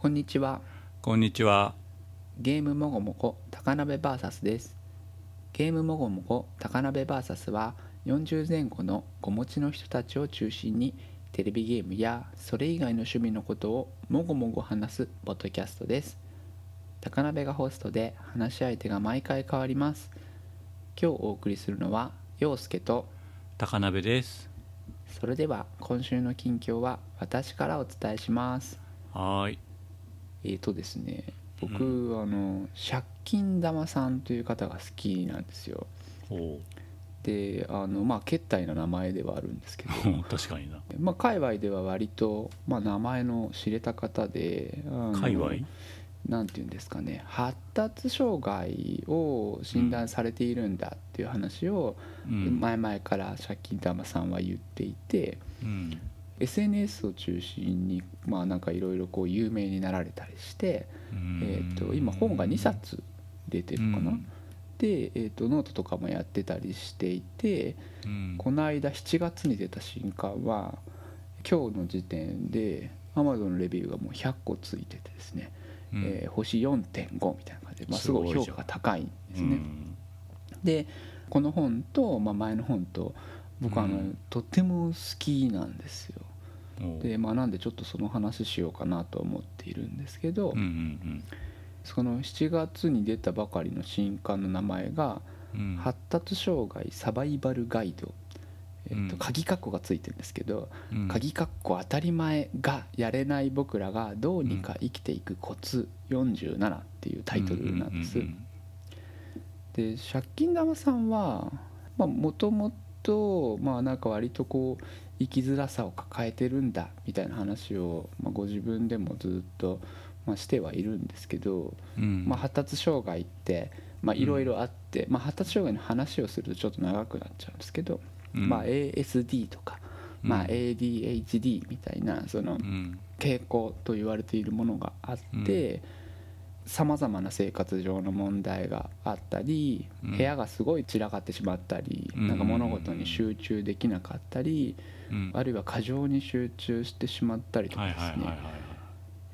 こんにちはこんにちは。ゲームもごもご高鍋 VS ですゲームもごもご高鍋 VS は40前後の子持ちの人たちを中心にテレビゲームやそれ以外の趣味のことをもごもご話すポッドキャストです高鍋がホストで話し相手が毎回変わります今日お送りするのは陽介と高鍋です。それでは今週の近況は私からお伝えしますはーい。えーとですね僕、あの借金玉さんという方が好きなんですよ。であのまあけったいな名前ではあるんですけど 確かにな。まあ界隈では割と、まあ、名前の知れた方で界隈？なんていうんですかね発達障害を診断されているんだっていう話をうん。前々から借金玉さんは言っていてうん。SNS を中心にまあなんかいろいろこう有名になられたりして、えー、と今本が2冊出てるかな、うん。で、えー、とノートとかもやってたりしていてうん。この間7月に出た新刊は今日の時点で Amazon のレビューがもう100個ついててですね、うん。えー星4.5みたいな感じで、まあ、すごい評価が高いんですね。うん。でこの本と、まあ、前の本と僕あの、うん。とっても好きなんですよ。でまあなんでちょっとその話しようかなと思っているんですけど、うんうんその7月に出たばかりの新刊の名前がうん。うん。発達障害サバイバルガイド、えっとうん。鍵括弧がついてるんですけど、うん。鍵括弧当たり前がやれない僕らがどうにか生きていくコツ47っていうタイトルなんです、うんうんで借金玉さんはもともとまあなんか割とこう生きづらさを抱えてるんだみたいな話を、まあ、ご自分でもずっと、まあ、してはいるんですけど、うん。うんまあ、発達障害ってまあいろいろあって、まあ、発達障害の話をするとちょっと長くなっちゃうんですけど、うんまあ、ASD とか、まあ、うん ADHD みたいなそのうん。傾向と言われているものがあってさまざまな生活上の問題があったりうん部屋がすごい散らかってしまったりうんなんか物事に集中できなかったりうん。あるいは過剰に集中してしまったりとかはいですね。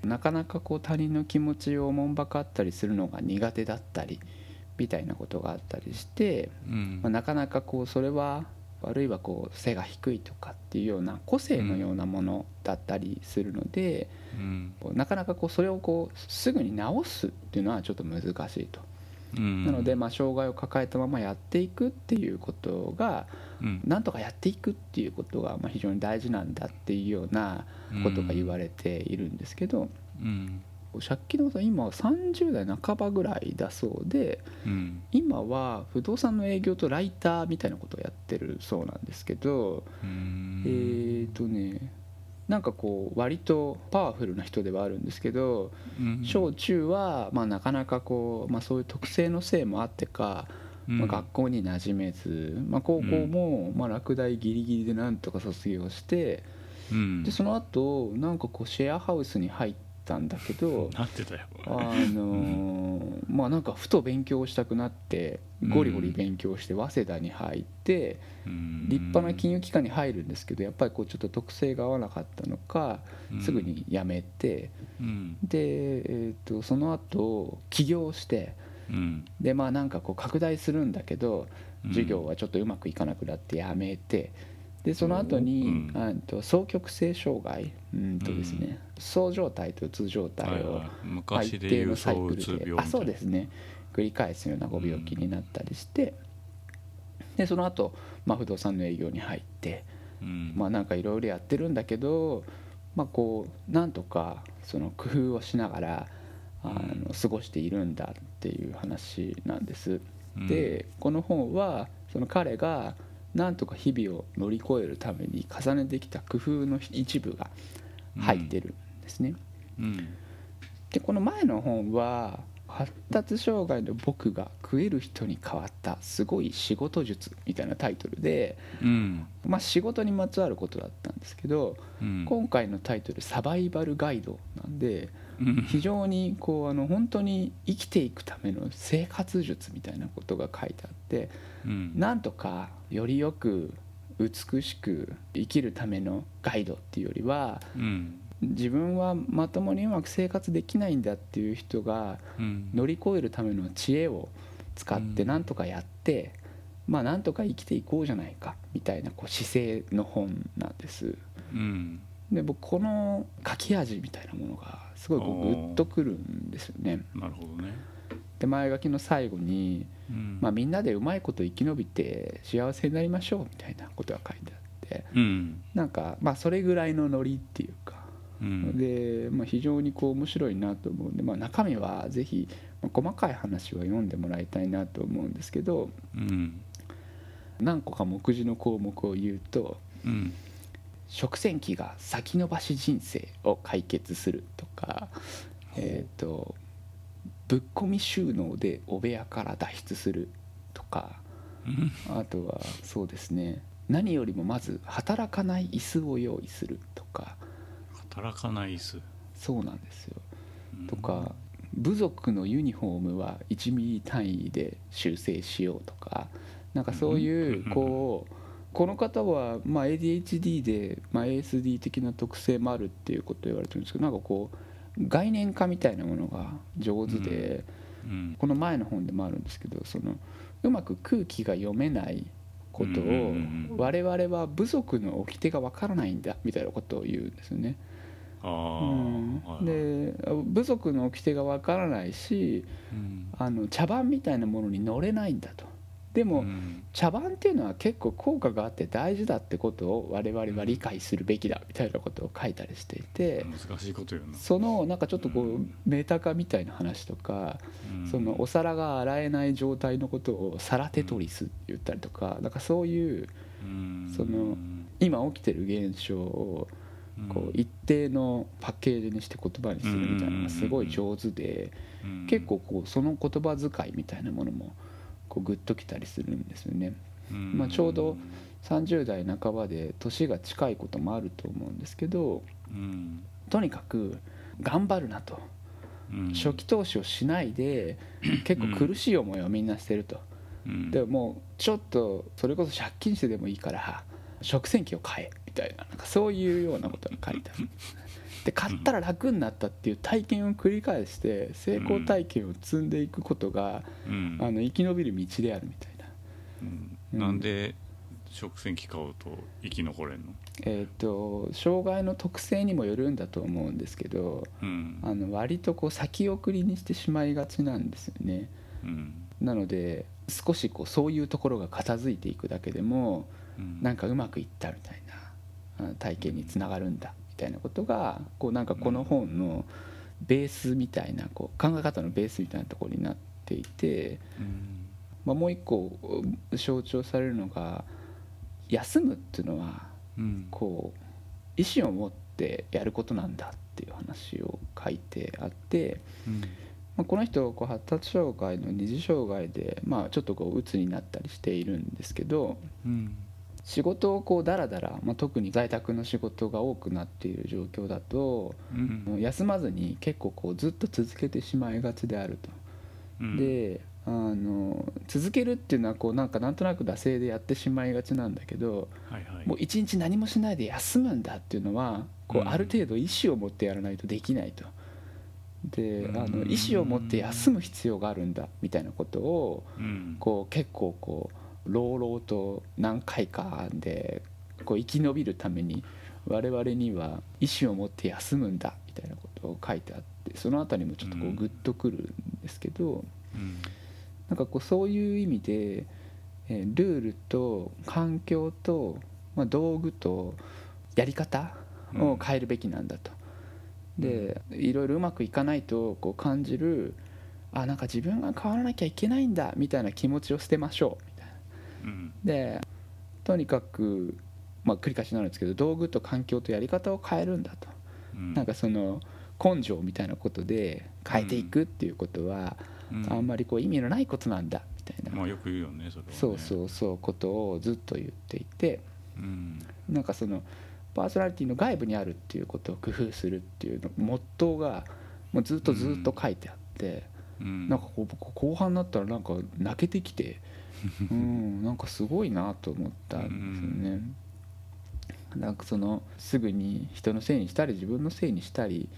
なかなかこう他人の気持ちをおもんばかったりするのが苦手だったりみたいなことがあったりして、うんまあ、なかなかこうそれはあるいはこう背が低いとかっていうような個性のようなものだったりするので、うん。なかなかこうそれをこうすぐに直すっていうのはちょっと難しいと。うん。なのでまあ障害を抱えたままやっていくっていうことがうん。なんとかやっていくっていうことがまあ非常に大事なんだっていうようなことが言われているんですけど。うん。借金のさん今30代半ばぐらいだそうでうん。今は不動産の営業とライターみたいなことをやってるそうなんですけど、うん。えーとねなんかこう割とパワフルな人ではあるんですけどうん。小中はまあなかなかこう、まあ、そういう特性のせいもあってか、うん。まあ、学校に馴染めず、まあ、高校もまあ落第ギリギリでなんとか卒業してうん。でその後なんかこうシェアハウスに入ったんだけど なってたよ。あのーまあなんかふと勉強したくなってゴリゴリ勉強して早稲田に入ってうん立派な金融機関に入るんですけどやっぱりこうちょっと特性が合わなかったのかすぐに辞めてうん。で、えー、とその後起業してうん。でまあなんかこう拡大するんだけどうん授業はちょっとうまくいかなくなって辞めて。でその後に、うん。あと双極性障害。うんとですね、そう状態とうつ状態を、一定のサイクルで。あそうですね。繰り返すようなご病気になったりして、でその後、まあ不動産の営業に入って。うん。まあなんかいろいろやってるんだけどまあこうなんとかその工夫をしながらあの過ごしているんだっていう話なんです。うん。でこの本はその彼がなんとか日々を乗り越えるために重ねてきた工夫の一部が入ってるんですね。うん。でこの前の本は発達障害の僕が食える人に変わったすごい仕事術みたいなタイトルで、うん。まあ、仕事にまつわることだったんですけど、うん。今回のタイトル「サバイバルガイド」なんでうん。非常にこうあの本当に生きていくための生活術みたいなことが書いてあってうん。なんとかよりよく美しく生きるためのガイドっていうよりはうん。自分はまともにうまく生活できないんだっていう人がうん。乗り越えるための知恵を使ってうん。なんとかやって、まあなんとか生きていこうじゃないかみたいなこう姿勢の本なんです。うん。で僕この書き味みたいなものがすごいグッとくるんですよね。なるほどね。で前書きの最後に、うん。まあ、みんなでうまいこと生き延びて幸せになりましょうみたいなことが書いてあってうん。なんかまあそれぐらいのノリっていうか。うん。で、まあ、非常にこう面白いなと思うんで、まあ、中身はぜひまあ細かい話は読んでもらいたいなと思うんですけどうん。何個か目次の項目を言うとうん。食洗機が先延ばし人生を解決するとかえっ、とぶっ込み収納でお部屋から脱出するとかうんあとはそうですね何よりもまず働かない椅子を用意するとか。働かない椅子。そうなんですよ。うん。とか部族のユニフォームは1ミリ単位で修正しようとかなんかそういううんこうこの方はまあ ADHD でまあ ASD 的な特性もあるっていうことを言われてるんですけどなんかこう概念化みたいなものが上手でうん。この前の本でもあるんですけどそのうまく空気が読めないことを我々は部族の掟がわからないんだみたいなことを言うんですよね。あうん。で部族の掟がわからないしうん。あの茶番みたいなものに乗れないんだとでも、うん。茶番っていうのは結構効果があって大事だってことを我々は理解するべきだみたいなことを書いたりしていて、難しいこと言うな。そのなんかちょっとこううん。メーター化みたいな話とか、うん。そのお皿が洗えない状態のことを皿テトリスって言ったりとか、なんかそういううん。その今起きてる現象をこう一定のパッケージにして言葉にするみたいなのがすごい上手でうん。結構こうその言葉遣いみたいなものもこうグッときたりするんですよね。うん。まあちょうど30代半ばで年が近いこともあると思うんですけどうん。とにかく頑張るなと。うん。初期投資をしないで結構苦しい思いをみんなしてると。うん。でもうちょっとそれこそ借金してでもいいから食洗機を買えみたいななんかそういうようなことが書いてあるで買ったら楽になったっていう体験を繰り返して成功体験を積んでいくことがうん。あの生き延びる道であるみたいな。うん。うんなんで食洗機買うと生き残れんの？えー、と障害の特性にもよるんだと思うんですけどうん。あの割とこう先送りにしてしまいがちなんですよね。うん。なので少しこうそういうところが片付いていくだけでもうん。なんかうまくいったみたいなあ体験につながるんだ。みたいなことがこうなんかこの本のベースみたいなこう考え方のベースみたいなところになっていて、うん。まあ、もう一個象徴されるのが休むっていうのはうん。こう意思を持ってやることなんだっていう話を書いてあって、うん。まあ、この人こう発達障害の二次障害で、まあ、ちょっとこう鬱になったりしているんですけどうん仕事をこうだらだら、まあ、特に在宅の仕事が多くなっている状況だとうん。休まずに結構こうずっと続けてしまいがちであると。うん。であの続けるっていうのはこうなんかなんとなく惰性でやってしまいがちなんだけどはいはい。もう一日何もしないで休むんだっていうのはこううん。ある程度意思を持ってやらないとできないと。でうん。あの意思を持って休む必要があるんだみたいなことをうん。こう結構こう朗々と何回かでこう生き延びるために我々には意思を持って休むんだみたいなことを書いてあってその辺りもちょっとこううんグッとくるんですけど。うんなんかこうそういう意味で、えールールと環境と、まあ、道具とやり方を変えるべきなんだと。でいろいろうまくいかないとこう感じるあなんか自分が変わらなきゃいけないんだみたいな気持ちを捨てましょうでとにかく、まあ、繰り返しになるんですけど道具と環境とやり方を変えるんだと。うん。なんかその根性みたいなことで変えていくっていうことは、うん。あんまりこう意味のないことなんだみたいな、まあよく言うよねそれはね。そうそうそうことをずっと言っていてうん。なんかそのパーソナリティの外部にあるっていうことを工夫するっていうのモットーがもうずっとずっと書いてあって、うん。なんかこう僕後半になったらなんか泣けてきてうんなんかすごいなと思ったんですよね。なんかそのすぐに人のせいにしたり自分のせいにしたり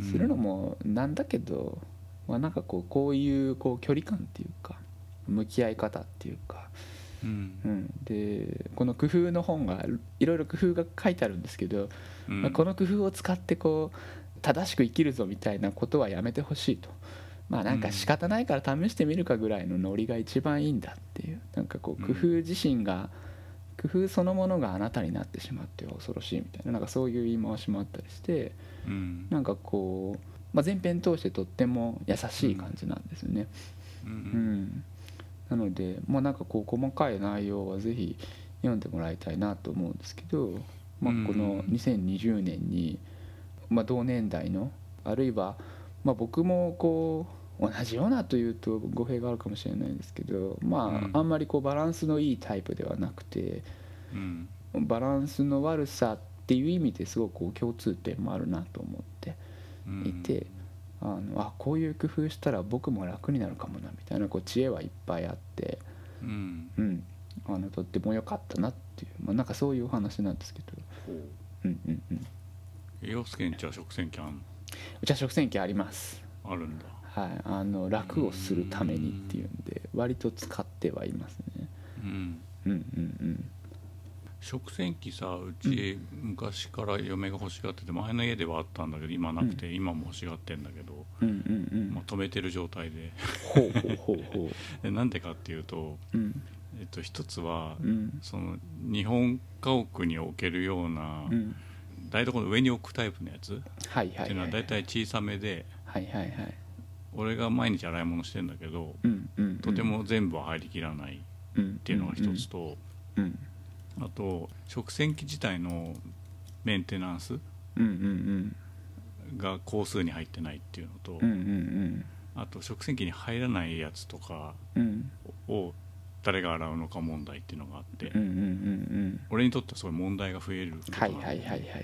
するのもなんだけど、まあ、なんかこうこういうこう距離感っていうか向き合い方っていうか、うん。うん、でこの工夫の本がいろいろ工夫が書いてあるんですけど、うん。まあ、この工夫を使ってこう正しく生きるぞみたいなことはやめてほしいと。まあなんか仕方ないから試してみるかぐらいのノリが一番いいんだっていう。なんかこう工夫自身が工夫そのものがあなたになってしまっては恐ろしいみたいな。なんかそういう言い回しもあったりしてうん。なんかこう、まあ、前編通してとっても優しい感じなんですよね。ううん。ん、なので、まあ、なんかこう細かい内容はぜひ読んでもらいたいなと思うんですけど、まあ、この2020年に、まあ、同年代のあるいは、まあ、僕もこう同じようなというと語弊があるかもしれないですけど、まうん。あ、あんまりこうバランスのいいタイプではなくてうん。バランスの悪さっていう意味ですごくこう共通点もあるなと思ってうん。いて。あのあこういう工夫したら僕も楽になるかもなみたいなこう知恵はいっぱいあって、うん。うん、あのとっても良かったなっていう、まあ、なんかそういうお話なんですけど、ほう。うんうんうん、洋介んちは食洗機あんうちは食洗機あります、あるんだはい、あの楽をするためにっていうんで割と使ってはいますね。うん。うんうん食洗機さうち昔から嫁が欲しがってて前の家ではあったんだけど今なくて、今も欲しがってんだけど、うんうんうん。うんまあ、止めてる状態で。ほうほうほうほ でなんでかっていうと、ううん。えっと、一つは、うん。その日本家屋に置けるような、うん。台所の上に置くタイプのやつ、はいはいっていうのははい大体小さめではいはいはい俺が毎日洗い物してんだけど、うんうんうん、とても全部は入りきらないっていうのが一つと、うんうんうん、あと食洗機自体のメンテナンスが工数に入ってないっていうのと、うんうんうん。あと食洗機に入らないやつとかを誰が洗うのか問題っていうのがあって、うんうんうんうん、俺にとってはそうい問題が増えるはいはいはいはいはいはいはい、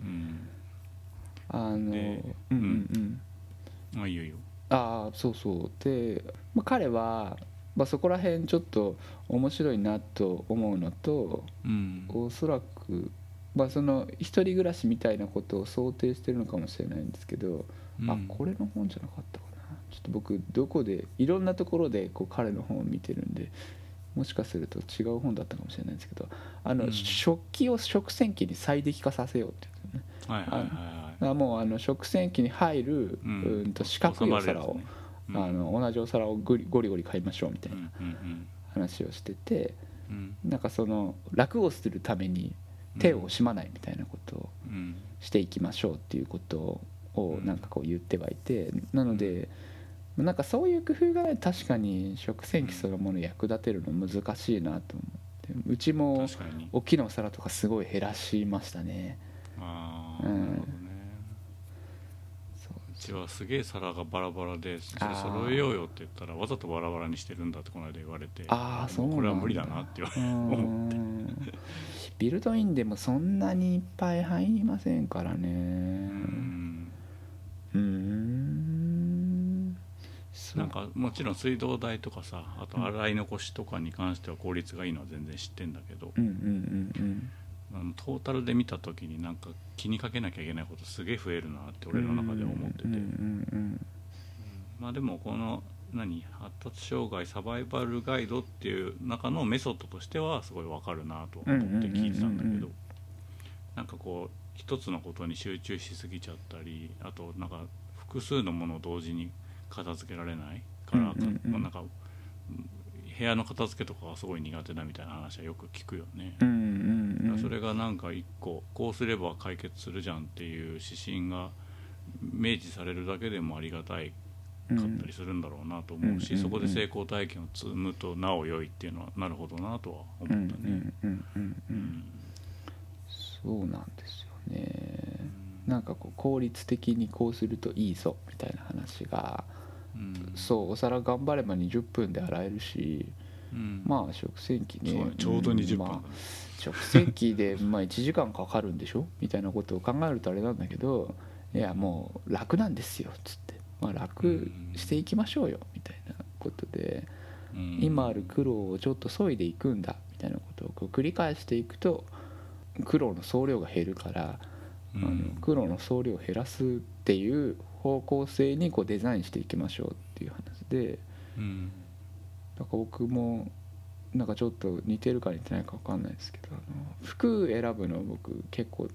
うん、あの、うんうん、うん、あいいよいいよ。ああそうそう。で、まあ、彼は、まあ、そこら辺ちょっと面白いなと思うのとうん。おそらく、まあ、その一人暮らしみたいなことを想定してるのかもしれないんですけど、うん。あこれの本じゃなかったかな。ちょっと僕どこでいろんなところでこう彼の本を見てるんでもしかすると違う本だったかもしれないんですけどあの、うん。食器を食洗機に最適化させようってはいはいはいもうあの食洗機に入る、ううんん、と四角いお皿を、ね。うん。あの同じお皿をゴリゴリゴリ買いましょうみたいうんなうん。話をしててうん。なんかその楽をするために手を惜しまないみたいなことをうん。していきましょうっていうことをうん。なんかこう言ってはいてなのでなんかそういう工夫がね確かに食洗機そのもの役立てるの難しいなと思ってうちも大きなお皿とかすごい減らしましたねああ、うん。なるほどね。そううちはすげえ皿がバラバラでそれ揃えようよって言ったらわざとバラバラにしてるんだってこの間言われて。ああそうなんだ。これは無理だなって言われうーんビルドインでもそんなにいっぱい入りませんからね。うん。なんかもちろん水道代とかさあと洗い残しとかに関しては効率がいいのは全然知ってんだけど、うんうんうんあのトータルで見た時になんか気にかけなきゃいけないことすげえ増えるなってうん俺の中では思ってて、うんうんまあでもこの何発達障害サバイバルガイドっていう中のメソッドとしてはすごいわかるなと思って聞いてたんだけど。なんかこう一つのことに集中しすぎちゃったりあとなんか複数のものを同時に片付けられないから、うなんか部屋の片付けとかはすごい苦手だみたいな話はよく聞くよね。うんうんそれがなんか一個こうすれば解決するじゃんっていう指針が明示されるだけでもありがたいかったりするんだろうなと思うし、うんそこで成功体験を積むとなお良いっていうのはなるほどなとは思ったうんね。そうなんですよね。なんかこう効率的にこうするといいぞみたいな話がうん。そうお皿頑張れば20分で洗えるしうん。まあ食洗機ね。ちょうど20分まあ食洗機でまあ1時間かかるんでしょみたいなことを考えるとあれなんだけどいやもう楽なんですよっつって、まあ、楽していきましょうよみたいなことで今ある苦労をちょっと削いでいくんだみたいなことをこう繰り返していくと黒の総量が減るから、あのん黒の総量を減らすっていう方向性にこうデザインしていきましょうっていう話でだから僕もなんかちょっと似てるか似てないか分かんないですけどあの服選ぶの僕結構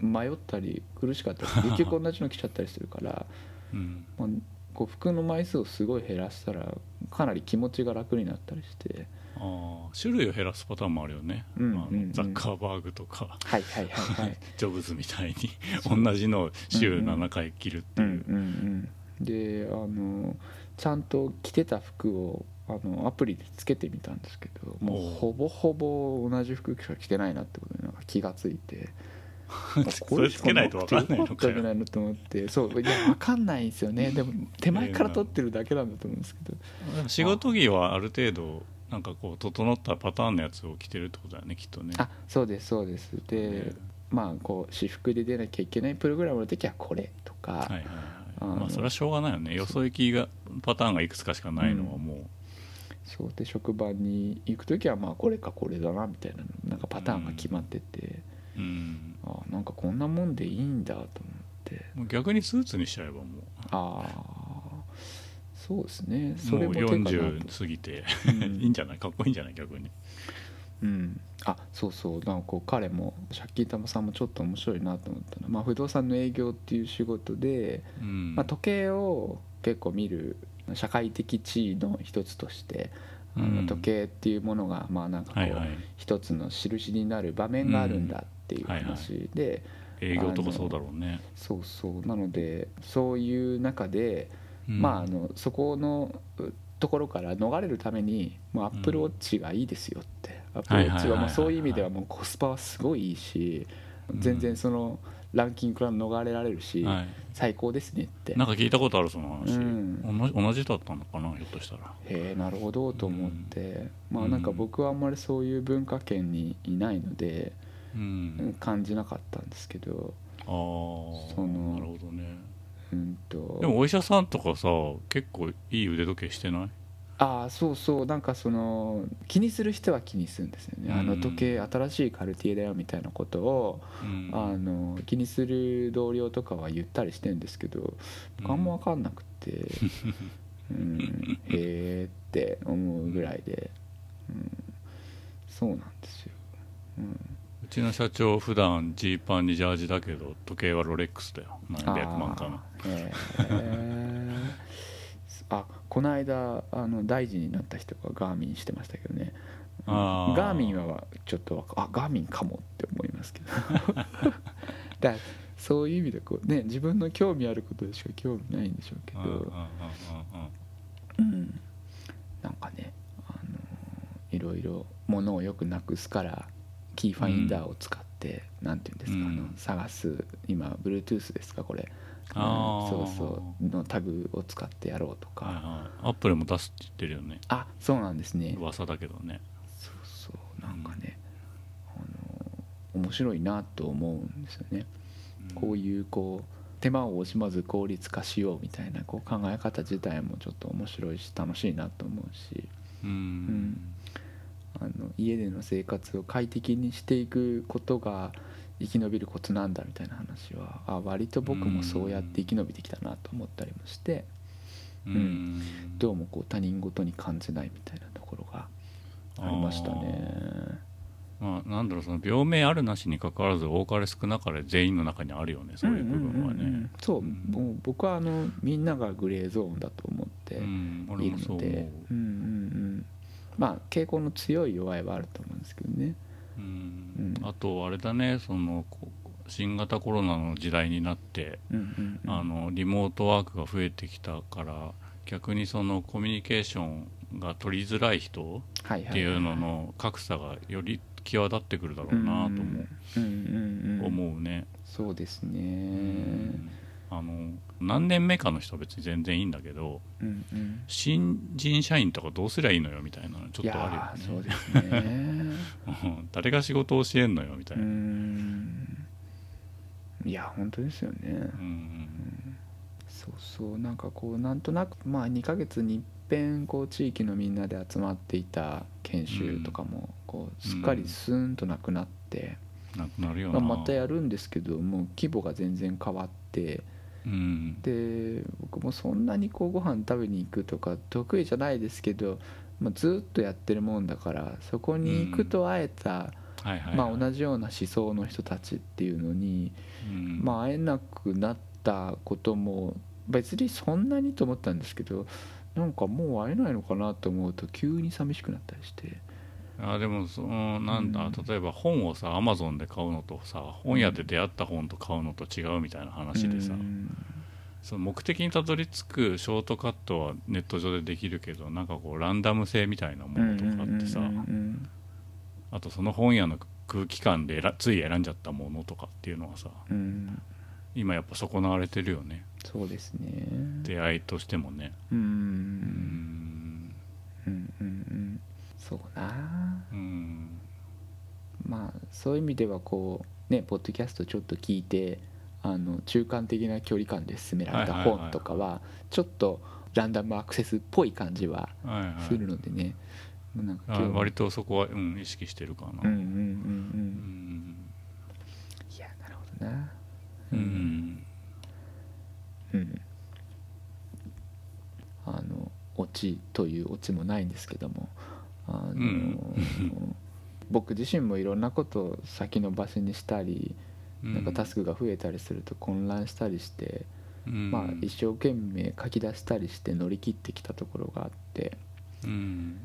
迷ったり苦しかったり 結局同じの着ちゃったりするから、うん。まあ、こう服の枚数をすごい減らしたらかなり気持ちが楽になったりして。ああ種類を減らすパターンもあるよね、うんうんうん。ザッカーバーグとかはいはいはいはい。ジョブズみたいに同じのを週7回着るっていう、うんうんうん。であのちゃんと着てた服をあのアプリでつけてみたんですけどもうほぼほぼ同じ服しか着てないなってことになんか気がついて それつけないと分かんないのかよないのと思ってそういや分かんないんですよね。でも手前から撮ってるだけなんだと思うんですけど。仕事着はある程度なんかこう整ったパターンのやつを着てるってことだよねきっとね。あそうですそうです。でまあこう私服で出なきゃいけないプログラムの時はこれとか、はいはいはい。まあそれはしょうがないよね。よそ行きがパターンがいくつかしかないのはもう、そうで職場に行く時はまあこれかこれだなみたいななんかパターンが決まってて、うん。あなんかこんなもんでいいんだと思って。もう逆にスーツにしちゃえばもああそうですね。うもうそれも手かなと。40過ぎて。うん。いいんじゃない？かっこいいんじゃない？逆に。うん、あそうそう。なんかこう彼も借金玉さんもちょっと面白いなと思ったのは、まあ、不動産の営業っていう仕事で、うん。まあ、時計を結構見る社会的地位の一つとしてあのうん。時計っていうものがまあなんかこう、一つの印になる場面があるんだっていう話で、営業とかそうだろうね、そうそう。なのでそういう中で、うん。まああのそこのうところから逃れるためにもうアップルウォッチがいいですよって、アップルウォッチはもうそういう意味ではもうコスパはすごいいいし、うん。全然そのランキングから逃れられるし、はい、最高ですねって。なんか聞いたことあるその話、うん。同じ同じだったのかなひょっとしたら。へえなるほどと思って、まあうんなんか僕はあんまりそういう文化圏にいないので、うん、感じなかったんですけどああなるほどね。うんと。でもお医者さんとかさ結構いい腕時計してない？ああそうそう。なんかその気にする人は気にするんですよね、あのうん時計新しいカルティエだよみたいなことを、うん。あの気にする同僚とかは言ったりしてるんですけど僕あんま分かんなくて、うん、へえって思うぐらいで、うん、そうなんですよ、うん、うちの社長普段ジーパンにジャージだけど時計はロレックスだよ。何百万かな。あー。あこの間あの大臣になった人がガーミンしてましたけどね。あー。ガーミンはちょっとあガーミンかもって思いますけど。だそういう意味でこうね自分の興味あることでしか興味ないんでしょうけうんうんうんど、うん、なんかねあのいろいろ物をよくなくすからキーファインダーを使って、なんていうんですか、あのうん。探す今 Bluetooth ですかこれあそうそうのタグを使ってやろうとか、はいはい。アップルも出すって言ってるよね。あそうなんですね。噂だけどね。そうそうなんかね、あの面白いなと思うんですよね、こういうこう手間を惜しまず効率化しようみたいなこう考え方自体もちょっと面白いし楽しいなと思うし。うん、ん。あの家での生活を快適にしていくことが生き延びるコツなんだみたいな話はあ割と僕もそうやって生き延びてきたなと思ったりもしてうん。うん。どうもこう他人事に感じないみたいなところがありましたね。まあ、なんだろうその病名あるなしにかかわらず多かれ少なかれ全員の中にあるよねそういう部分はんんんん。ねそう、うん。もう僕はあのみんながグレーゾーンだと思ってうん。いるので、うんうんうん。まあ傾向の強い弱いはあると思うんですけどね。うんうんあとあれだねそのこ新型コロナの時代になって、あのリモートワークが増えてきたから逆にそのコミュニケーションが取りづらい人っていうのの格差がより際立ってくるだろうなとも思うね、そうですね。うん。あの何年目かの人は別に全然いいんだけどうんうん。新人社員とかどうすりゃいいのよみたいなのちょいっとあるよやーそうねですね。うん。誰が仕事を教えんのよみたいうな、ん。いや本当ですよね。うん。そうそうなんかこうなんとなくまあ2ヶ月に一遍こう地域のみんなで集まっていた研修とかもこうすっかりスーンとなくなって、なくなるよまあ、なまたやるんですけどもう規模が全然変わってうん。で僕もそんなにこうご飯食べに行くとか得意じゃないですけど、まあ、ずっとやってるもんだからそこに行くと会えた、まあ、同じような思想の人たちっていうのに、うん。まあ、会えなくなったことも別にそんなにと思ったんですけどなんかもう会えないのかなと思うと急に寂しくなったりしてあでもそのなんだ、うん。例えば本をさアマゾンで買うのとさ本屋で出会った本と買うのと違うみたいな話でさ、うん。その目的にたどり着くショートカットはネット上でできるけどなんかこうランダム性みたいなものとかってさ、あとその本屋の空気感で選つい選んじゃったものとかっていうのはさ今やっぱ損なわれてるよね。そうですね。出会いとしてもね。うんうんうんそうな。うん。まあそういう意味ではこうねポッドキャストちょっと聞いてあの中間的な距離感で進められた本とかはちょっとランダムアクセスっぽい感じはするのでね、割とそこは、うん、意識してるかな。うんうんうんううん。んいやなるほどな。うん。うん。あのオチというオチもないんですけどもあの、うん僕自身もいろんなことを先延ばしにしたりうん。なんかタスクが増えたりすると混乱したりして、うん。まあ一生懸命書き出したりして乗り切ってきたところがあってうん。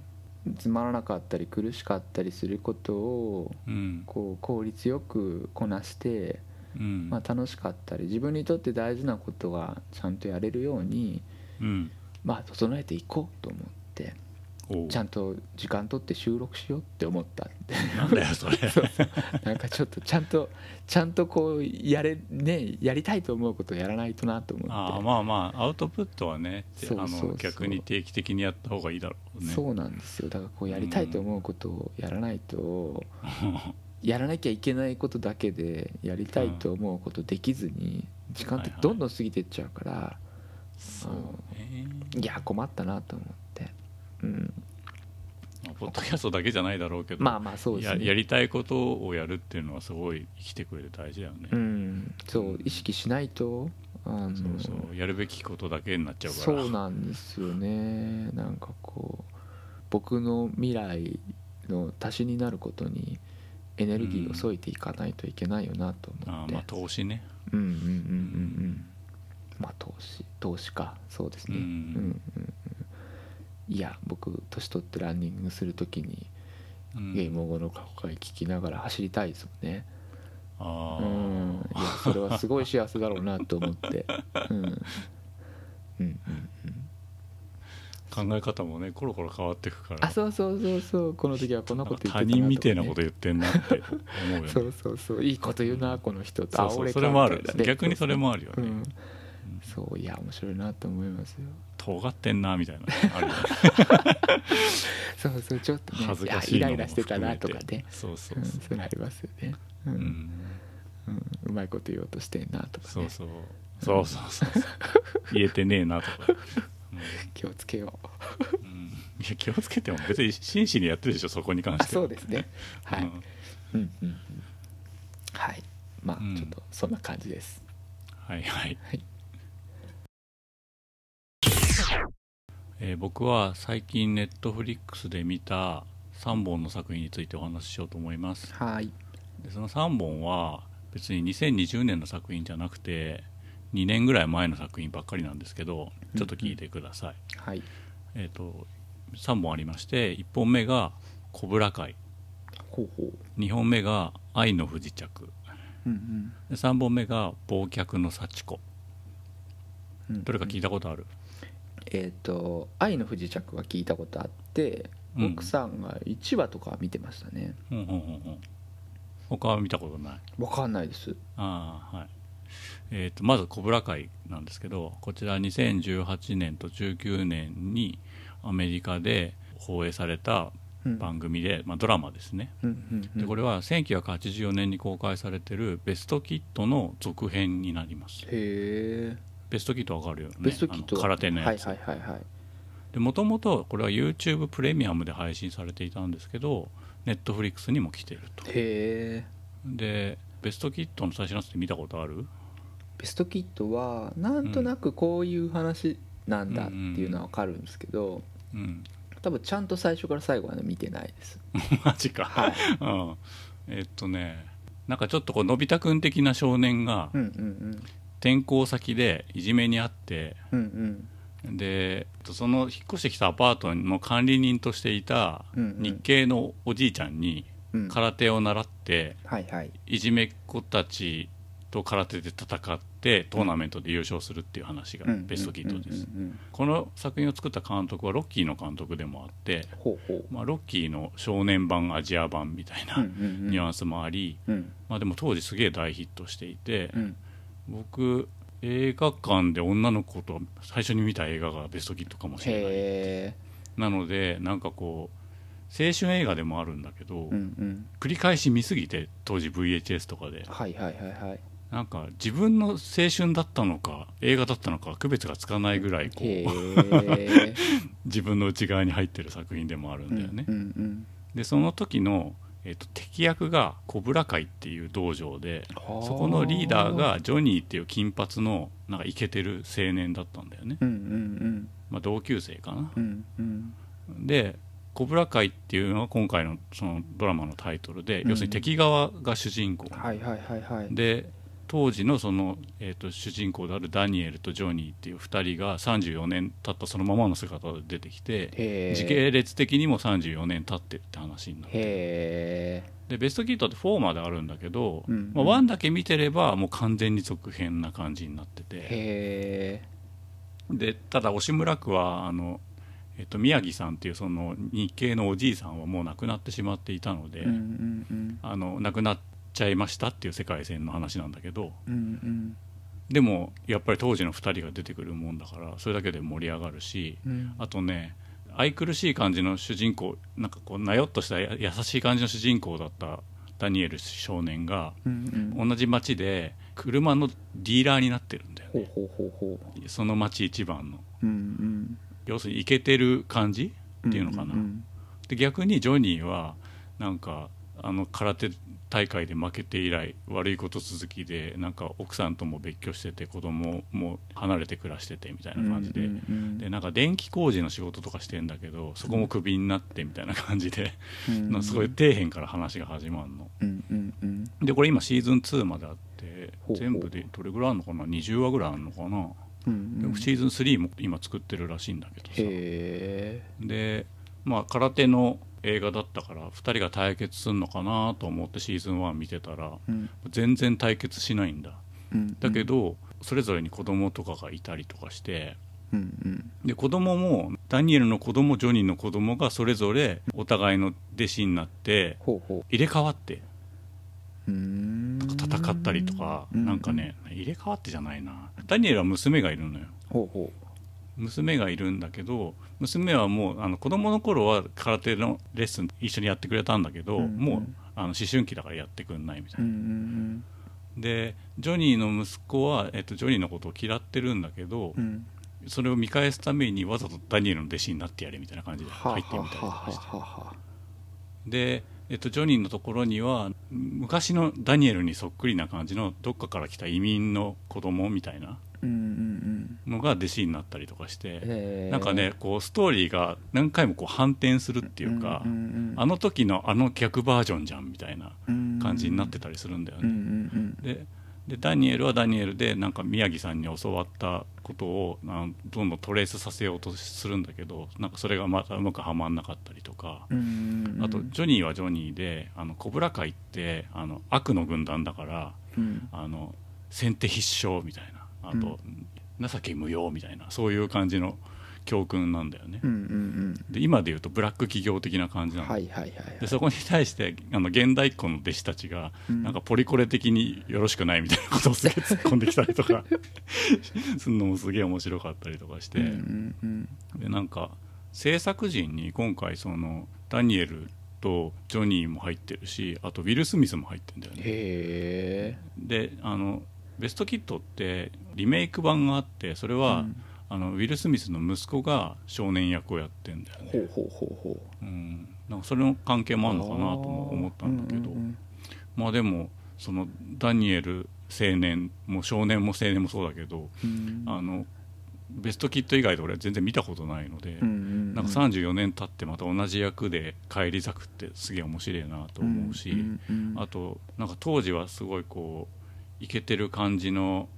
つまらなかったり苦しかったりすることをうん。こう効率よくこなして、うん。まあ、楽しかったり自分にとって大事なことがちゃんとやれるように、うん。まあ、整えていこうと思ってちゃんと時間取って収録しようって思ったってなんだよそれ。なんかちょっとちゃんとちゃんとこうやれねやりたいと思うことをやらないとなと思って。ああまあまあアウトプットはねそうそうそう。あの逆に定期的にやった方がいいだろうね。そうなんですよ。だからこうやりたいと思うことをやらないと、やらなきゃいけないことだけでやりたいと思うことできずに時間ってどんどん過ぎていっちゃうから、そうね。いや困ったなと思って、うん、まあポッドキャストだけじゃないだろうけどまあまあそうですね。ややりたいことをやるっていうのはすごい生きてくれて大事だよね、うん、そう意識しないとあのそうそう。やるべきことだけになっちゃうから。そうなんですよね。なんかこう僕の未来の足しになることにエネルギーを添えていかないといけないよなと思って、ああまあ投資ね。うんうんうんうんうん。まあ投資投資か。そうですね、うん。うんうんうんいや僕年取ってランニングするときにうん。ゲーム後の過去回聞きながら走りたいですもんね。ああ、うん。いやそれはすごい幸せだろうなと思って。うん。うんうん考え方もねコロコロ変わっていくから。あそうそうそうそう。この時はこんなこと言ってた他なね。人みたいなこと言ってんなって思うよね。そうそうそう。いいこと言うなこの人そうそう。俺かそれもある。逆にそれもあるよね、うん。そういや面白いなと思いますよ尖ってんなみたいな。そうそうちょっとね恥ずかしいイライラしてたなとかね。そうそううんそうそう。いうのありますよね。う、うん。んうん。うまいこと言おうとしてんなとかね。そうそう。そうそうそうそう。言えてねえなとか、気をつけよう。うん。うんいや気をつけても別に真摯にやってるでしょそこに関あして。はそうですね。はい、うん。うんうんうん。はい。まあ、うん。ちょっとそんな感じです。はいはい、はいえー僕は最近ネットフリックスで見た3本の作品についてお話ししようと思います。はい。でその3本は別に2020年の作品じゃなくて2年ぐらい前の作品ばっかりなんですけどちょっと聞いてください、はい。えっ、と3本ありまして1本目が「コブラ会。ほうほう」2本目が「愛の不時着。うん」で3本目が「忘却の幸子。うんうん」どれか聞いたことある、えっ、と「愛の不時着」は聞いたことあって、うん。奥さんが1話とか見てましたね。うん、うんうんうん。他は見たことない。わかんないです。ああはい。えー、とまず「コブラ会」なんですけどこちら2018年と19年にアメリカで放映されたうん。番組で、まあ、ドラマですね。うんうんうん。でこれは1984年に公開されてる「ベストキット」の続編になります。へえベストキットわかるよね。ベストキット空手のやつ。はいはいはいはい。でもともとこれは YouTube プレミアムで配信されていたんですけどネットフリックスにも来てると。へえ。でベストキットの最初のやつって見たことある？ベストキットはなんとなくこういう話なんだっていうのは分かるんですけど、うん。多分ちゃんと最初から最後まで見てないです。マジか、はい。うん、えっとねなんかちょっとこうのび太くん的な少年がうんうん転校先でいじめにあってうんうん。うんでえっとその引っ越してきたアパートの管理人としていた日系のおじいちゃんにうん。空手を習ってはいじめっ子たちと空手で戦ってトーナメントで優勝するっていう話がベストキットです。この作品を作った監督はロッキーの監督でもあって、まあ、ロッキーの少年版アジア版みたいなニュアンスもあり、うん。まあ、でも当時すげえ大ヒットしていて、うん僕映画館で女の子と最初に見た映画がベストキットかもしれないへなのでなんかこう青春映画でもあるんだけど、えうんうん。繰り返し見すぎて当時 VHS とかで。はいはいはいはい。なんか自分の青春だったのか映画だったのか区別がつかないぐらいこへうえ 自分の内側に入ってる作品でもあるんだよね、うんうん。でその時の、えっと敵役がコブラ会っていう道場ではあ。そこのリーダーがジョニーっていう金髪のなんかイケてる青年だったんだよね、うんうんまあ、同級生かな。うんうん。うんでコブラ会っていうのが今回のそのドラマのタイトルで、うん。要するに敵側が主人公、はいはいはいはい。で当時のその、えー、と主人公であるダニエルとジョニーっていう2人が34年経ったそのままの姿で出てきて時系列的にも34年経ってるって話になって。でベストキットって4まであるんだけど、うんまあ、1だけ見てればもう完全に続編な感じになってて。でただ押村区はあの、えっと、宮城さんっていうその日系のおじいさんはもう亡くなってしまっていたので、うんうんうん。あの亡くなっちゃいましたっていう世界線の話なんだけどうんうん。でもやっぱり当時の2人が出てくるもんだからそれだけで盛り上がるしうん。あとね愛くるしい感じの主人公なんかこうなよっとしたや優しい感じの主人公だったダニエル少年がうんうん。同じ町で車のディーラーになってるんだよね。その町一番の。ううん。要するにイケてる感じうんっていうのかな、ん。で逆にジョニーはなんかあの空手大会で負けて以来悪いこと続きでなんか奥さんとも別居してて子供も離れて暮らしててみたいな感じで、うんうんでなんか電気工事の仕事とかしてんだけどそこもクビになってみたいな感じで、うん。なんかすごい底辺から話が始まるの。うんうんうんでこれ今シーズン2まであって全部でどれぐらいあるのかな？20話ぐらいあるのかな、うんうん。シーズン3も今作ってるらしいんだけどさ。でまあ空手の映画だったから2人が対決するのかなと思ってシーズン1見てたらうん。全然対決しないんだ。うん。だけどそれぞれに子供とかがいたりとかしてうんうん。で子供もダニエルの子供ジョニーの子供がそれぞれお互いの弟子になって入れ替わって戦ったりとかうなんかね入れ替わってじゃないな。ダニエルは娘がいるのよ。ほうほ娘がいるんだけど娘はもうあの子供の頃は空手のレッスン一緒にやってくれたんだけど、うんうんもうあの思春期だからやってくんないみたいな、ううんうん。でジョニーの息子は、えっと、ジョニーのことを嫌ってるんだけど、うん。うんそれを見返すためにわざとダニエルの弟子になってやれみたいな感じではあ入ってみたりとはあかしてで、えっと、ジョニーのところには昔のダニエルにそっくりな感じのどっかから来た移民の子供みたいなのが弟子になったりとかして、うんなんかねこうストーリーが何回もこう反転するっていうか、んんあの時のあの逆バージョンじゃんみたいなうん。感じになってたりするんだようんうね。んででダニエルはダニエルでなんか宮城さんに教わったことをどんどんトレースさせようとするんだけどなんかそれがまたうまくはまんなかったりとか、うんうんうん。あとジョニーはジョニーであのコブラ会ってあの悪の軍団だからうん。あの先手必勝みたいなあと、情け無用みたいなそういう感じの教訓なんだよね。うんうんで今で言うとブラック企業的な感じうなんの。はいはいはいでそこに対してあの現代っ子の弟子たちが、うん。なんかポリコレ的によろしくないみたいなことをすげえ突っ込んできたりとか するのもすげえ面白かったりとかして、うんうんうん。でなんか制作陣に今回そのダニエルとジョニーも入ってるしあとウィル・スミスも入ってるんだよね。であのベストキットってリメイク版があってそれは、うん。あのウィル・スミスの息子が少年役をやってんだよね。ほうほうほうほう。うん、なんかそれの関係もあるのかなとも思ったんだけど、うんうんまあでもそのダニエル青年も少年も青年もそうだけど、うん。あのベストキッド以外で俺は全然見たことないので、うんうんなんか34年経ってまた同じ役で返り咲くってすげえ面白いなと思うし、んうんうん。あとなんか当時はすごいこうイケてる感じの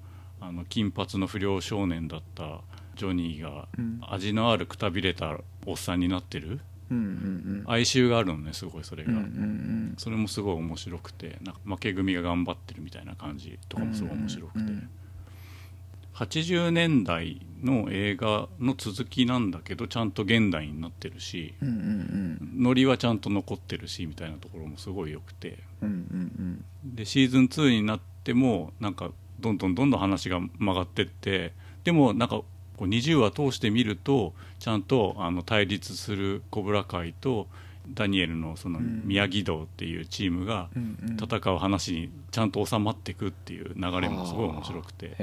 あの金髪の不良少年だったジョニーがうん。味のあるくたびれたおっさんになってるうんうん哀愁があるのねすごいそれが、うんうんうん。それもすごい面白くてなんか負け組が頑張ってるみたいな感じとかもすごい面白くて、うんうん80年代の映画の続きなんだけどちゃんと現代になってるしうんうんノリはちゃんと残ってるしみたいなところもすごい良くて。うんうんでシーズン2になってもなんかどんどんどんどん話が曲がってってでもなんかこう20話通して見るとちゃんとあの対立するコブラ会とダニエルのそのうん。宮城道っていうチームがうんうん。戦う話にちゃんと収まっていくっていう流れもすごい面白くて。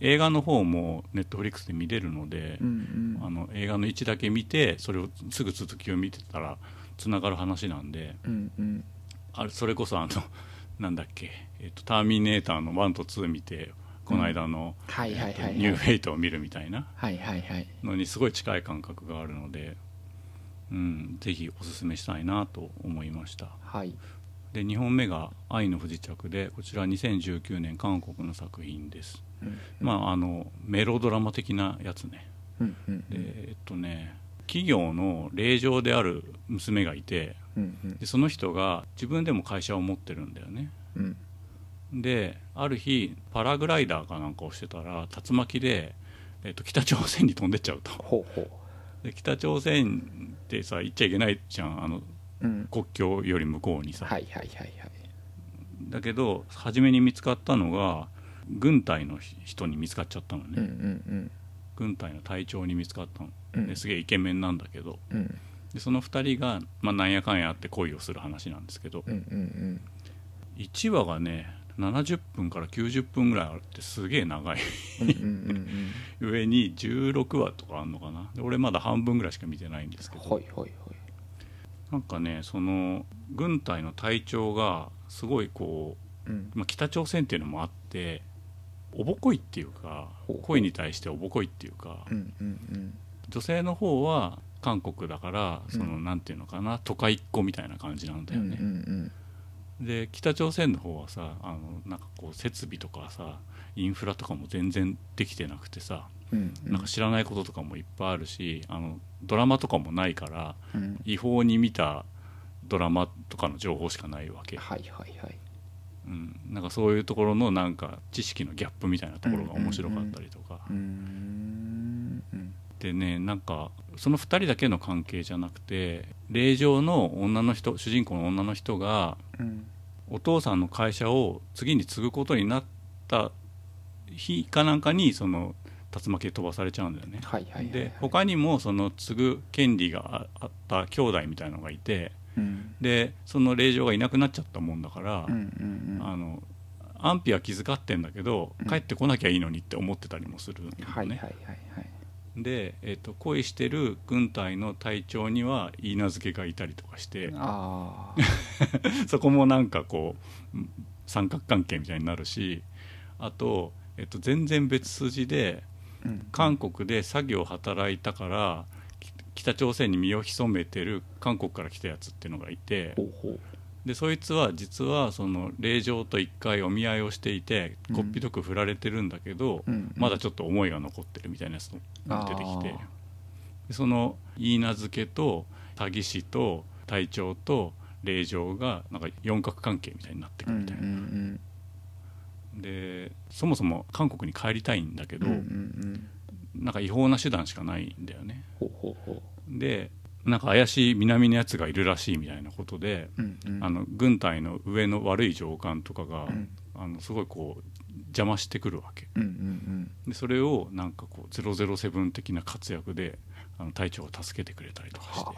映画の方もネットフリックスで見れるので、うんあの映画の1だけ見てそれをすぐ続きを見てたらつながる話なんでうんうん。あれそれこそあのなんだっけ、えっとターミネーター」の1と2見てこの間の、ニューフェイト」を見るみたいな。のにすごい近い感覚があるので、うん、ぜひおすすめしたいなと思いました。はい。で2本目が「愛の不時着」でこちら2019年韓国の作品です。うんまああのメロドラマ的なやつね。うんうん。でえっとね企業の令嬢である娘がいてうんうん。でその人が自分でも会社を持ってるんだよね。うん。である日パラグライダーかなんかをしてたら竜巻で、えっと、北朝鮮に飛んでっちゃうと。ほうほう。で北朝鮮ってさ行っちゃいけないじゃん。あのうん。国境より向こうにさ、はいはいはいはい。だけど初めに見つかったのが軍隊の人に見つかっちゃったのね、うんうん軍隊の隊長に見つかったの、うん。ですげえイケメンなんだけど。うんうんでその2人が、まあ、なんやかんやあって恋をする話なんですけど、うんうん1話がね70分から90分ぐらいあるってすげえ長い。うんうんうんうん。上に16話とかあんのかな。で俺まだ半分ぐらいしか見てないんですけど、はいはいはい。なんかねその軍隊の隊長がすごいこうん。う、まあ、北朝鮮っていうのもあっておぼこいっていうか恋に対しておぼこいっていうか。うんうん。女性の方は韓国だからその、うんなんていうのかな都会っ子みたいな感じなんだうんよね、で北朝鮮の方はさあのなんかこう設備とかさインフラとかも全然できてなくてさうんうん。なんか知らないこととかもいっぱいあるしあのドラマとかもないからうん。違法に見たドラマとかの情報しかないわけ、はいはいはい。うん、なんかそういうところのなんか知識のギャップみたいなところが面白かったりとか、でねなんかその2人だけの関係じゃなくて令嬢の女の人主人公の女の人がうん。お父さんの会社を次に継ぐことになった日かなんかにその竜巻で飛ばされちゃうんだよね。はいはいはいはい。で他にもその継ぐ権利がああった兄弟みたいのがいてうん。でその令嬢がいなくなっちゃったもんだから、うんうんうん。あの安否は気遣ってんだけどうん。帰ってこなきゃいいのにって思ってたりもするんだよね。はいはいはいはいで、えっと恋してる軍隊の隊長には許嫁がいたりとかしてあ そこもなんかこううん三角関係みたいになるしあと、えっと、全然別筋であうん。韓国で作業を働いたからき北朝鮮に身を潜めてる韓国から来たやつっていうのがいてほうほうでそいつは実はその令嬢と一回お見合いをしていてうん。こっぴどく振られてるんだけど、うん。まだちょっと思いが残ってるみたいなやつが出てきて。あーでその許嫁と詐欺師と隊長と令嬢がなんか四角関係みたいになってくうんうんるみたいうん。な、でそもそも韓国に帰りたいんだけど、うんうんうん。なんか違法な手段しかないんだよね。ほうほうほでなんか怪しい南のやつがいるらしいみたいなことで、ううんうん。あの軍隊の上の悪い上官とかが、うん。あのすごいこう邪魔してくるわけ。うんうんでそれをなんかこう007的な活躍であの隊長が助けてくれたりとかして。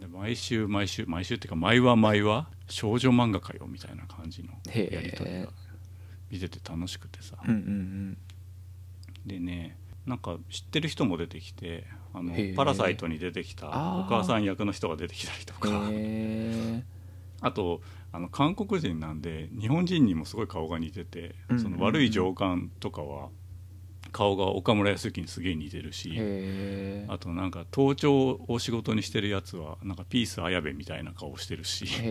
で毎週毎週毎週っていうか毎話毎話少女漫画かよみたいな感じのやり取りが見てて楽しくてさ。うんうん。でねなんか知ってる人も出てきてあのパラサイトに出てきたお母さん役の人が出てきたりとうんか あとあの韓国人なんで日本人にもすごい顔が似てて、うんその悪い上官とかは顔が岡村康之にすげえ似てるし、へあとなんか盗聴を仕事にしてるやつはなんかピース綾部みたいな顔してるし、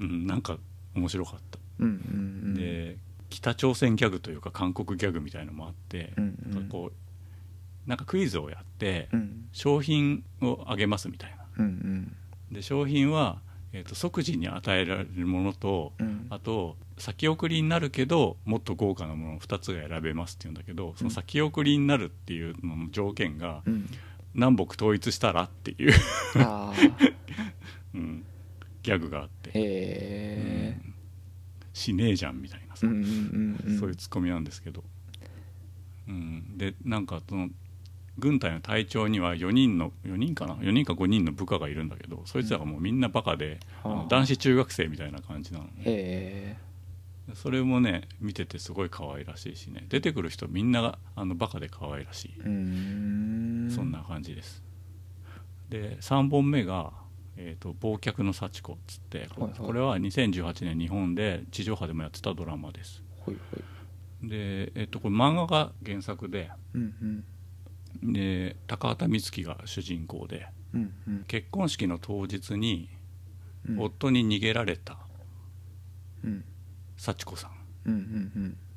うん、なんか面白かった、うんうんうん。で北朝鮮ギャグというか韓国ギャグみたいのもあって、うんうん。なんかこうなんかクイズをやって、うん。商品をあげますみたいな。うんうん。で商品は、えー、と即時に与えられるものと、うん。あと先送りになるけどもっと豪華なもの2つが選べますっていうんだけどその先送りになるっていうのの条件がうん。南北統一したらっていう、うん、ギャグがあって、へえうんしねえじゃんみたいなさ、うんうんうんうん。そういうツッコミなんですけど、うん、でなんかその軍隊の隊長には4人の4人かな？4人か5人の部下がいるんだけどそいつらがもうみんなバカで、あのはあ男子中学生みたいな感じなのね。へそれもね見ててすごい可愛らしいしね。出てくる人みんながあのバカで可愛らしい、そんな感じです。で3本目が「えー、と忘却の幸子」っつってこ,、はいはい。これは2018年日本で地上波でもやってたドラマです。ほいほい。で、えっとこれ漫画が原作でうんうん。で高畑充希が主人公でうんうん。結婚式の当日にうん。夫に逃げられたうん。幸子さん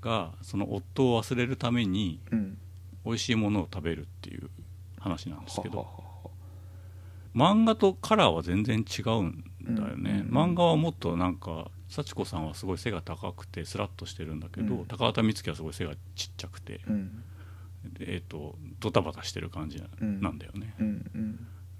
がその夫を忘れるために美味しいものを食べるっていう話なんですけどはははは漫画とカラーは全然違うんだよね、漫画はもっとなんか幸子さんはすごい背が高くてスラッとしてるんだけど、うん。高畑充希はすごい背がちっちゃくて、うん。でえっとドタバタしてる感じな,、うん。んだよね。うん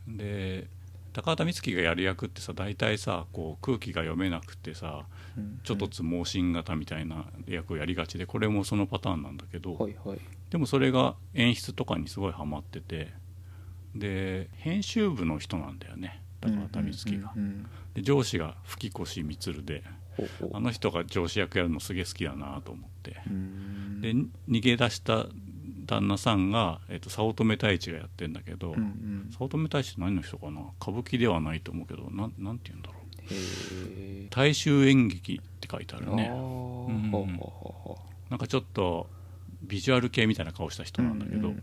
うん。で高畑充希がやる役ってさ大体さこう空気が読めなくてさうん。ちょっとつ盲信型みたいな役をやりがちでこれもそのパターンなんだけど、はいはい。でもそれが演出とかにすごいハマっててで編集部の人なんだよね。高畑充希が。で上司が吹越充であの人が上司役やるのすげえ好きだなと思って。で逃げ出した旦那さんが、えっと早乙女太一がやってんだけど、うんうん。早乙女太一って何の人かな？歌舞伎ではないと思うけどなんなんて言うんだろう。大衆演劇って書いてあるね。うんなんかちょっとビジュアル系みたいな顔した人うなんだけど、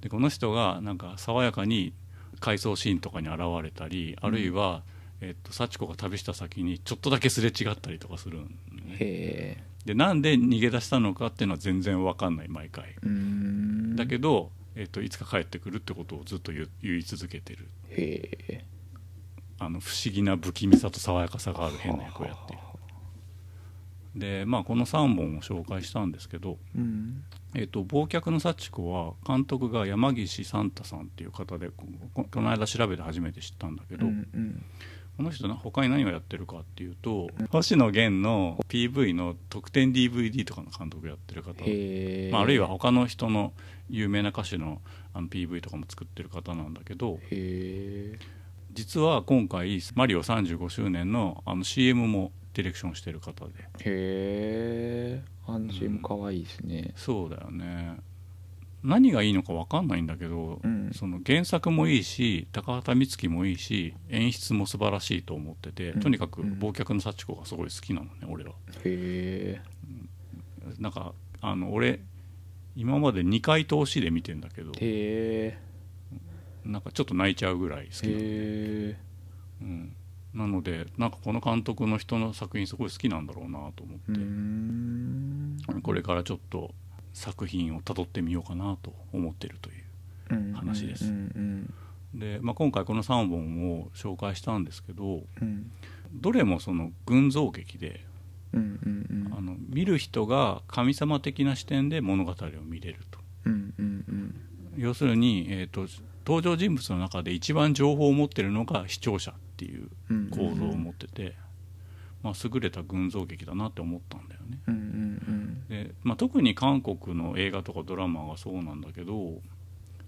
でこの人がなんか爽やかに回想シーンとかに現れたりあるいは、えっと幸子が旅した先にちょっとだけすれ違ったりとかするんね。へえ。でなんで逃げ出したのかっていうのは全然わかんない毎回。だけど、えっといつか帰ってくるってことをずっと言い続けてる。あの不思議な不気味さと爽やかさがある変な役をやってるでまあこの3本を紹介したんですけどうん。えっと忘却の幸子は監督が山岸サンタさんっていう方でこの間調べて初めて知ったんだけうど、んうん。この人な他に何をやってるかっていうと星野源の PV の特典 DVD とかの監督やってる方、まあ、あるいは他の人の有名な歌手のあの PV とかも作ってる方なんだけど実は今回マリオ35周年のあの CM もディレクションしてる方で。へえあの CM かわいいですね。そうだよね。何がいいのか分かんないんだけど、うん。その原作もいいし高畑充希もいいし演出も素晴らしいと思ってて、うん。とにかくうん。忘却の幸子がすごい好きなのね俺らへえなんかあの俺今まで2回通しで見てんだけどへえなんかちょっと泣いちゃうぐらい好きなの、へえうん、なのでなんかこの監督の人の作品すごい好きなんだろうなと思って、これからちょっと作品をたどってみようかなと思ってるという話です。うんで、まあ、今回この3本を紹介したんですけどうん。どれもその群像劇であの見る人が神様的な視点で物語を見れると。要するに、えー、と登場人物の中で一番情報を持ってるのが視聴者っていううん。構造を持ってて、まあ、優れた群像劇だなって思ったんだよね。うんうんで、まあ、特に韓国の映画とかドラマがそうなんだけど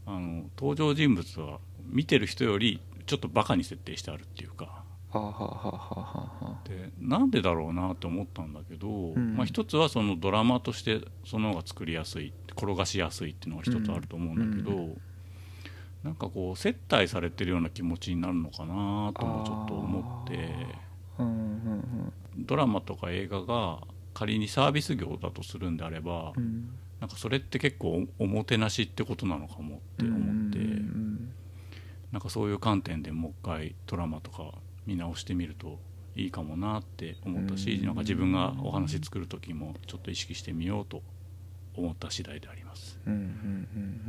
あの登場人物は見てる人よりちょっとバカに設定してあるっていうか。はあはあはあはあはあ。でなんでだろうなって思ったんだけど、ん。まあ、一つはそのドラマとしてその方が作りやすい転がしやすいっていうのが一つあると思うんだけど、なんかこう接待されてるような気持ちになるのかなともちょっと思って。ドラマとか映画が仮にサービス業だとするんであれば、うん。なんかそれって結構おおもてなしってことなのかもって思って、うんなんかそういう観点でもう一回ドラマとか見直してみるといいかもなって思ったし、うんなんか自分がお話作る時もちょっと意識してみようと思った次第であります。うんうんうんう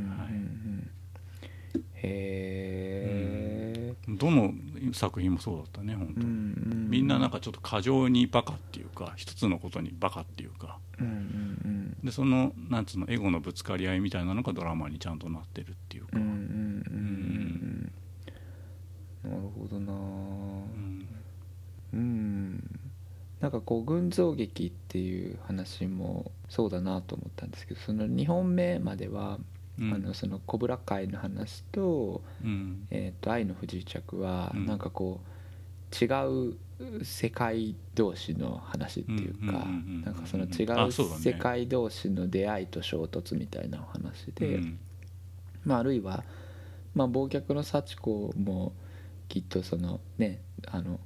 んうんうんへえどの作品もそうだったね本当、みんななんかちょっと過剰にバカっていうか一つのことにバカっていうか。うんうんでそのなんつうのエゴのぶつかり合いみたいなのがドラマにちゃんとなってるっていうか、うんうんうんうん。うんなるほどな。うん。うん。なんかこう群像劇っていう話もそうだなと思ったんですけどその2本目までは、うん。あのそのコブラ会の話とうん「えー、と愛の不時着は」うん。なんかこう違う世界同士の話っていうかなんかその違う世界同士の出会いと衝突みたいなお話で、うん。まあ、あるいは、まあ、忘却の幸子もきっとそのねあの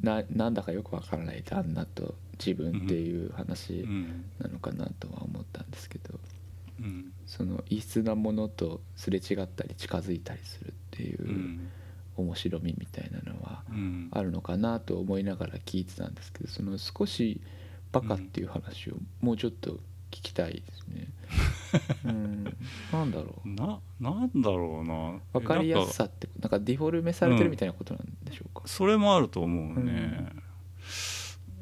ななんだかよくわからない旦那と自分っていう話うん。なのかなとは思ったんですけど、うん。その異質なものとすれ違ったり近づいたりするっていううん面白みみたいなのはうん。あるのかなと思いながら聞いてたんですけどその少しバカっていう話をもうちょっと聞きたいですね。うん、なんだろう。ななんだろうな。分かりやすさってなんかディフォルメされてるみたいなことなんでしょうか、それもあると思うね、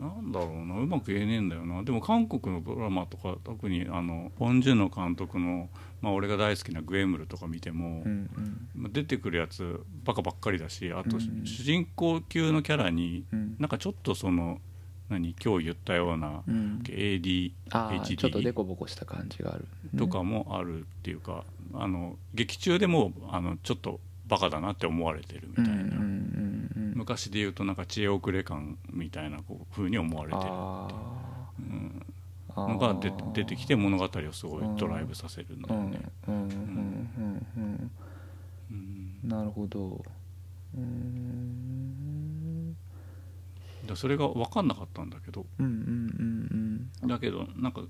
なんだろうなうまく言えねえんだよな。でも韓国のドラマとか特にあのポン・ジュノ監督の、まあ、俺が大好きなグエムルとか見ても、うんうん。まあ出てくるやつバカばっかりだしあと、うん主人公級のキャラにうん。なんかちょっとその何今日言ったようなうん。ADHD ちょっとデコボコした感じがある、ねとかもあるっていうか、あの劇中でもあのちょっとバカだなって思われてるみたいな、うんうんうんうん昔で言うとなんか知恵遅れ感みたいなこう風に思われてるあうん。あのが出出てきて物語をすごいドライブさせるんだうんうん。よね。うん。うん。うん。うん。うん。なるほど。うだそれが分かんなかったんだけど。うん。うん。うん。だけどなんか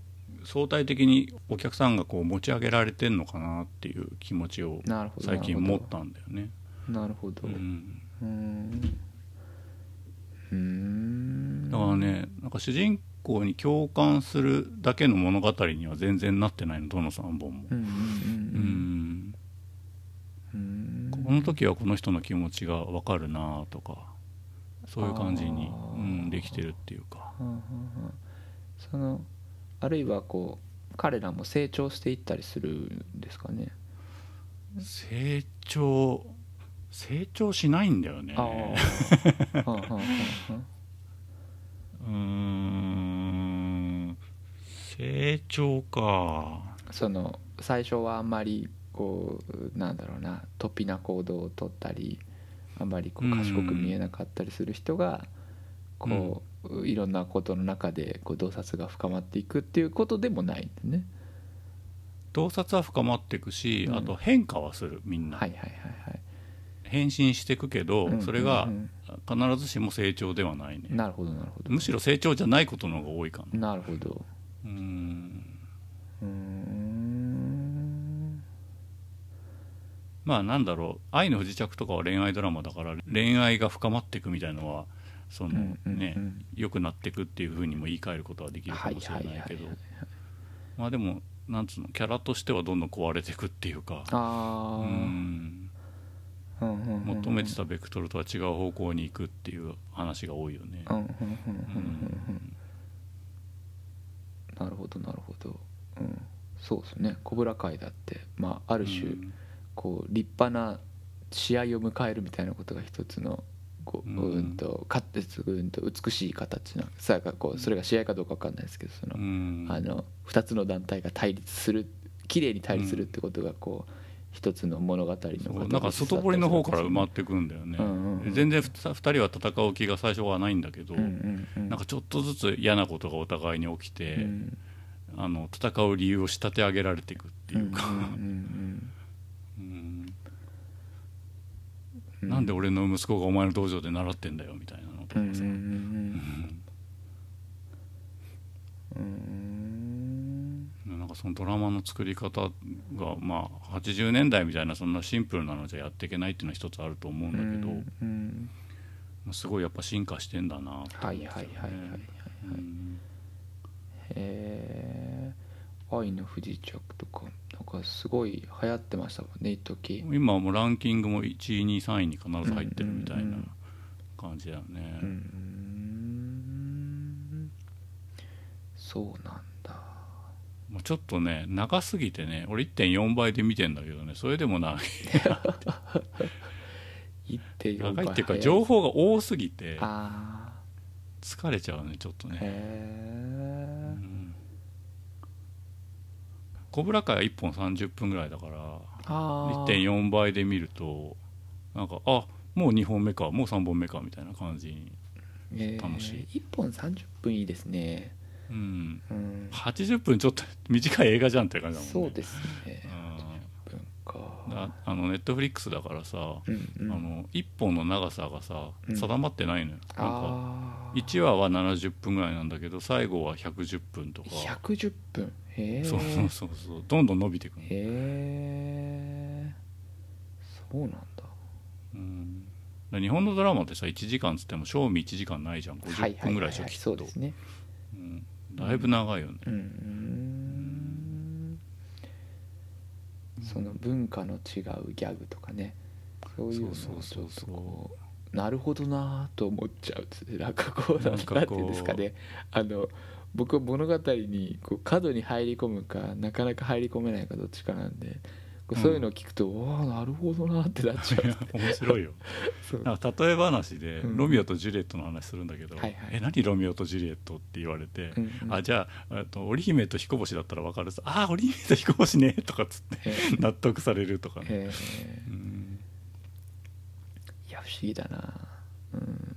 相対的にお客さんがこう持ち上げられてんのかなっていう気持ちを最近持ったんだよね。なるほど。うんうーん。だからねなんか主人公に共感するだけの物語には全然なってないのどの3本も。うんこの時はこの人の気持ちが分かるなとかそういう感じにうん、できてるっていうか。そのあるいはこう彼らも成長していったりするんですかね。成長成長しないんだよね。うーん成長か。あその最初はあんまりこうなんだろうな突飛な行動をとったりあんまりこう賢く見えなかったりする人がこういろんなことの中でこう洞察が深まっていくっていうことでもないんでね。洞察は深まっていくし、うん。あと変化はするみんな、はいはいはいはい変身していくけど、うんそれがうん必ずしも成長ではないね、なるほどなるほど。むしろ成長じゃないことの方が多いかな。なるほど。うーん。うまあなんだろう。愛の不時着とかは恋愛ドラマだから恋愛が深まっていくみたいのはそのうんうんうん。ね良くなっていくっていうふうにも言い換えることはできるかもしれないけど。まあでもなんつうのキャラとしてはどんどん壊れていくっていうか。うん求めてたベクトルとは違う方向に行くっていう話が多いよね。なるほどなるほど、うん、そうですね。コブラ会だって、まあ、ある種、うん。こう立派な試合を迎えるみたいなことが一つのこううん。うんとかうんと美しい形なさやかこうそれが試合かどうか分かんないですけどその、うん。あの2つの団体が対立する綺麗に対立するってことがこう一つの物語のなんか外堀の方から埋まっていくんだよね、うんうんうん。全然2人は戦う気が最初はないんだけど、うんうんうん。なんかちょっとずつ嫌なことがお互いに起きて、うんあの戦う理由を仕立て上げられていくっていうか、なんで俺の息子がお前の道場で習ってんだよみたいなのとかさ、うんそのドラマの作り方がまあ80年代みたいなそんなシンプルなのじゃやっていけないっていうのは一つあると思うんだけど、うんうん。すごいやっぱ進化してんだなってはいはいはいはいはい。うえ愛の不時着とかなんかすごい流行ってましたもんね一時。今はもうランキングも1位2位3位に必ず入ってるみたいな感じだよね、うーん。そうなんだ。まあちょっとね長すぎてね俺1.4倍で見てんだけどねそれでも長い。1.4長いっていうか早情報が多すぎてあ疲れちゃうねちょっとあへね、えうん。コブラ会は1本30分ぐらいだからああ1.4倍で見るとなんかあもう2本目かもう3本目かみたいな感じにえー楽し1本30分いいですねうん。うん80分ちょっと短い映画じゃんって感じだもんね。そうですね。ああのネットフリックスだからさ、うんうん。あの1本の長さがさうん。定まってないのよ、なんかあー1話は70分ぐらいなんだけど最後は110分とか。110分。へえそうそうそうそう。どんどん伸びていくの、へえそうなんだ。うん、日本のドラマってさ1時間つっても賞味1時間ないじゃん。50分ぐらいでしょきっと。そうですね。うんだいぶ長いよね、うん。うんその文化の違うギャグとかね。そういうのをちょっとそうそうそうこう。なるほどなと思っちゃうですねなんかこうなんていうんですかねあの僕は物語にこう過度に入り込むかなかなか入り込めないかどっちかなんでそういうのを聞くと、おおなるほどなってなっちゃう。面白いよ。なんか例え話で、うん。ロミオとジュリエットの話するんだけど「はいはい。え何ロミオとジュリエット?」って言われて「うんうん。あじゃあと織姫と彦星だったら分かるさあ織姫と彦星ね」とかっつってへ 納得されるとかね、え。うん。いや不思議だな。うん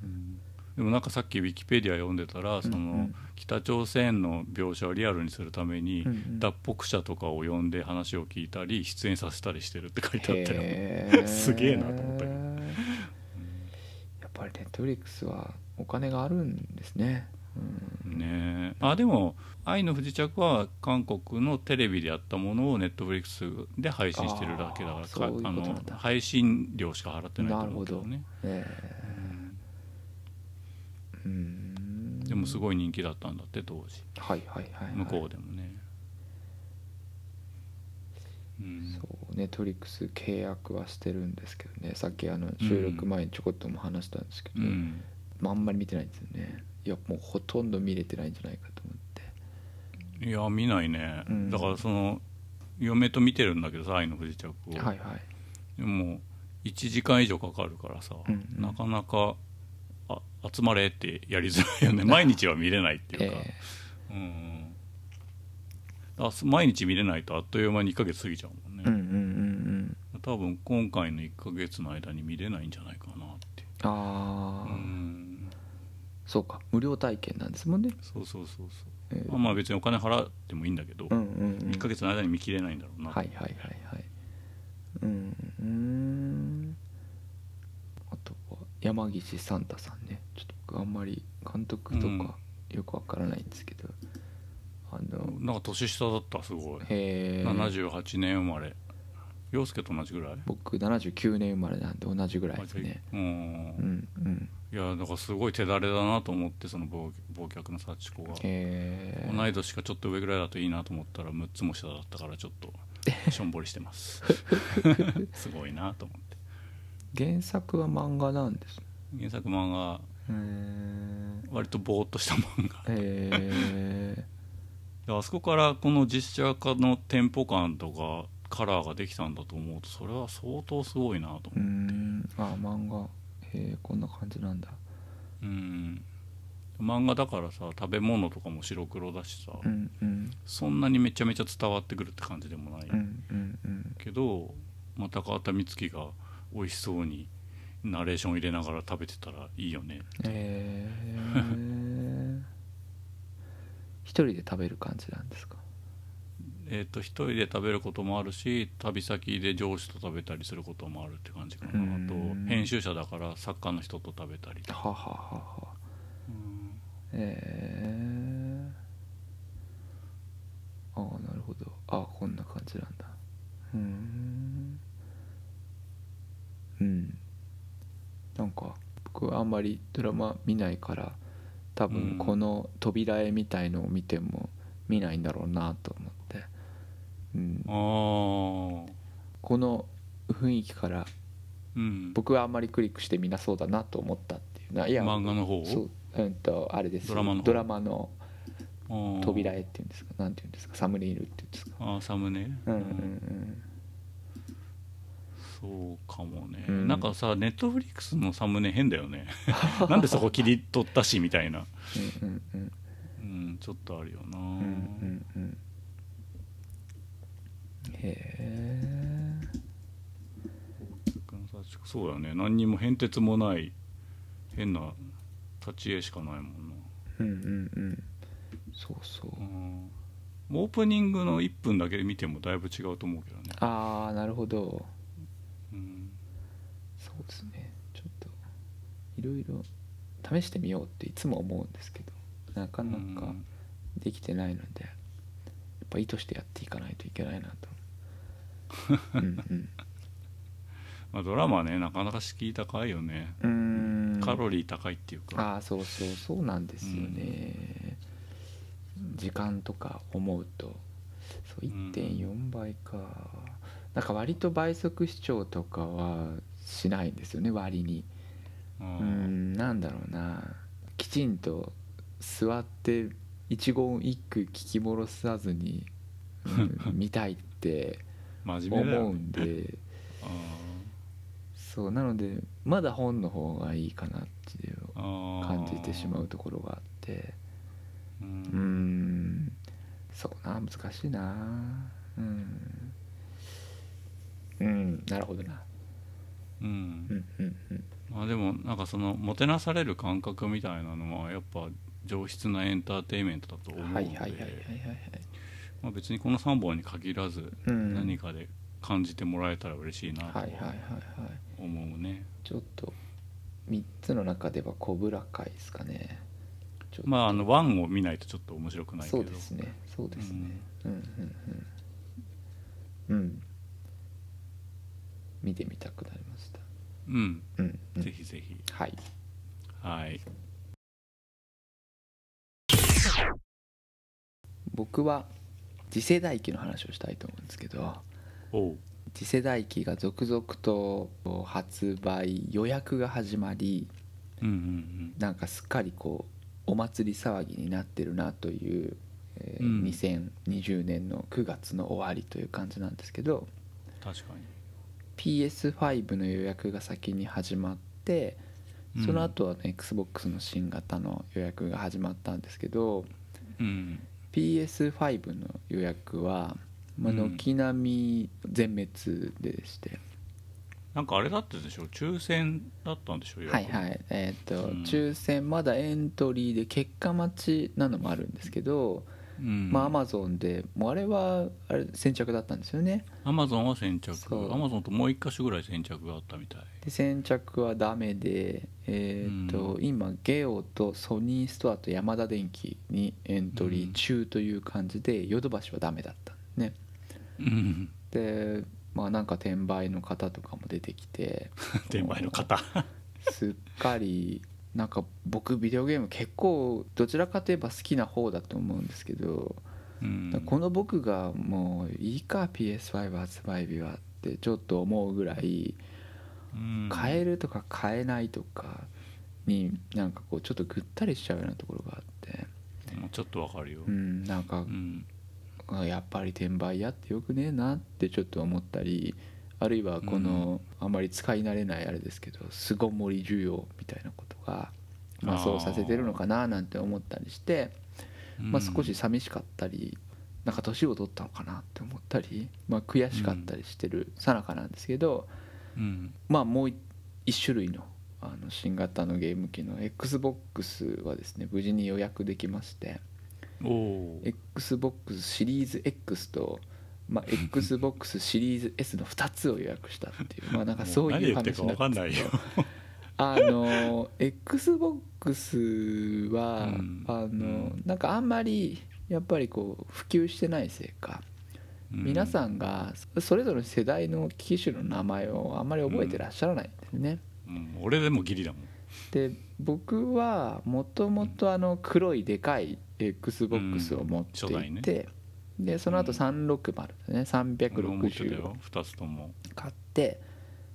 でもなんかさっきウィキペディア読んでたらその、北朝鮮の描写をリアルにするために、脱北者とかを呼んで話を聞いたり出演させたりしてるって書いてあったよ、すげえなと思ったけど。やっぱりネットフリックスはお金があるんですね、うん、ねえ。あでも「愛の不時着」は韓国のテレビでやったものをネットフリックスで配信してるだけだからあの配信料しか払ってないと思うけどなるねえー。うんでもすごい人気だったんだって当時。はいはいはい、はい、向こうでもね、うん。そうネットフリックス契約はしてるんですけどね。さっきあの収録前にちょこっとも話したんですけど、うん。まあ、あんまり見てないんですよね。いやもうほとんど見れてないんじゃないかと思って。いや見ないね、うん。だからその嫁と見てるんだけどさ「愛の不時着を」はいはい。でも1時間以上かかるからさ、うんうん。なかなかあ集まれってやりづらいよね。毎日は見れないっていうか、えうん。あす毎日見れないとあっという間に1ヶ月過ぎちゃうもんね、ーうんうんうんうん。多分今回の1ヶ月の間に見れないんじゃないかなってああ、うん。そうか。無料体験なんですもんね、そうそうそうそう。えーまあまあ別にお金払ってもいいんだけど、うんうんうん。1ヶ月の間に見切れないんだろうな、はいはいはいはいうん山岸サンタさんね。ちょっと僕あんまり監督とかよくわからないんですけど、あのなんか年下だったすごい。へえ78年生まれ。陽介と同じぐらい？僕79年生まれなんで同じぐらいですね。うん。うんうん。いやだからすごい手だれだなと思ってその忘忘却の幸子が。へえ同い年かちょっと上ぐらいだといいなと思ったら6つも下だったからちょっとしょんぼりしてます。すごいなと思って原作は漫画なんです。原作漫画。割とぼーっとした漫画。へえ であそこからこの実写化のテンポ感とかカラーができたんだと思うとそれは相当すごいなとうー思ん。あ漫画。へえこんな感じなんだ。ううん。漫画だからさ食べ物とかも白黒だしさ、うんうん。そんなにめちゃめちゃ伝わってくるって感じでもない、うんうんうん。けど、まあ、高畑充希が美味しそうにナレーション入れながら食べてたらいいよね。ええー、一人で食べる感じなんですか？えーと、1一人で食べることもあるし旅先で上司と食べたりすることもあるって感じかな。あと編集者だから作家の人と食べたりとか。はははは。へえー、ああなるほど。ああこんな感じなんだ。うん。まりドラマ見ないから多分この扉絵みたいのを見ても見ないんだろうなと思って、うん、ああこの雰囲気からうん。僕はあんまりクリックしてみなそうだなと思ったっていう。ないや漫画の方？そう。うんとあれですドラマの方。ドラマの扉絵っていうんですか？なんていうんですか？サムネイルっていうんですか？あーサムネ？うんうんうんそうかもね、うん。なんかさネットフリックスのサムネ変だよね。なんでそこ切り取ったしみたいな。うんうんうん。うんちょっとあるよな、うんうんうん。へえ。そうだね。何にも変哲もない変な立ち絵しかないもんな。うんうんうん。そうそう。うん。オープニングの1分だけ見てもだいぶ違うと思うけどね。ああなるほど。うんそうですね。ちょっといろいろ試してみようっていつも思うんですけどなかなかできてないのでやっぱ意図してやっていかないといけないなと。うんうん。まあ、ドラマねなかなか敷居高いよね、うーん。カロリー高いっていうか。ああそうそうそうなんですよね、時間とか思うとそううん。1.4倍か、なんか割と倍速視聴とかはしないんですよね割に。ううんんなんだろうな。きちんと座って一言一句聞き戻さずに、うん 見たいって思うんで。あそうなのでまだ本の方がいいかなっていう感じてしまうところがあって。うん。そうな難しいな。うん。うんなるほどなうん。うんうんうん。まあでもなんかそのもてなされる感覚みたいなのはやっぱ上質なエンターテインメントだと思うので、別にこの3本に限らずうん。何かで感じてもらえたら嬉しいなと思うね、ちょっと3つの中ではコブラ会ですかね。まああの1を見ないとちょっと面白くないけど。そうですね。そうですね。うん。うんうんうん。見てみたくなりましたうん、うん、うん、ぜひぜひ。はい。はい。僕は次世代機の話をしたいと思うんですけど次世代機が続々と発売予約が始まりうんうんなんかすっかりこうお祭り騒ぎになってるなという、えーうん。2020年の9月の終わりという感じなんですけど確か PS5 の予約が先に始まってにその後は、ね XBOX の新型の予約が始まったんですけどうん。PS5 の予約は、まあ、うん。軒並み全滅でして、なんかあれだったでしょ抽選だったんでしょはいはい。えっ、と、うん。抽選まだエントリーで結果待ちなのもあるんですけど、うんまあアマゾンでもうあれはあれ先着だったんですよね。アマゾンは先着。アマゾンともう一箇所ぐらい先着があったみたい。で先着はダメでえっ、と、今ゲオとソニーストアとヤマダ電機にエントリー中という感じでヨドバシはダメだったね。うん。でまあなんか転売の方とかも出てきて。転売の方。すっかりなんか僕ビデオゲーム結構どちらかといえば好きな方だと思うんですけど、うん。この僕がもういいか PS5 発売日はってちょっと思うぐらいうん。買えるとか買えないとかになんかこうちょっとぐったりしちゃうようなところがあって。もうちょっとわかるよ。うんなんかうん。あやっぱり転売やってよくねえなってちょっと思ったりあるいはこの、あまり使い慣れないあれですけど巣ごもり需要みたいなことが、まそうさせてるのかななんて思ったりして、ま少し寂しかったりなんか年を取ったのかなって思ったり、まあ、悔しかったりしてるさなかなんですけど、うん。まあもう一種類のあの新型のゲーム機の XBOX はですね無事に予約できまして。XBOX シリーズ X と、まあ、XBOX シリーズ S の2つを予約したっていう。まあなんかそういう話ないよなんですけどあの XBOX は、うん。あのうん。なんかあんまりやっぱりこう普及してないせいか、皆さんがそれぞれの世代の機種の名前をあんまり覚えてらっしゃらないんですね、うん、俺でもギリだもん。で僕はもともとあの黒いでかい XBOX を持っていて、でその後360ですね。俺も持ってた360をよ2つとも、買って。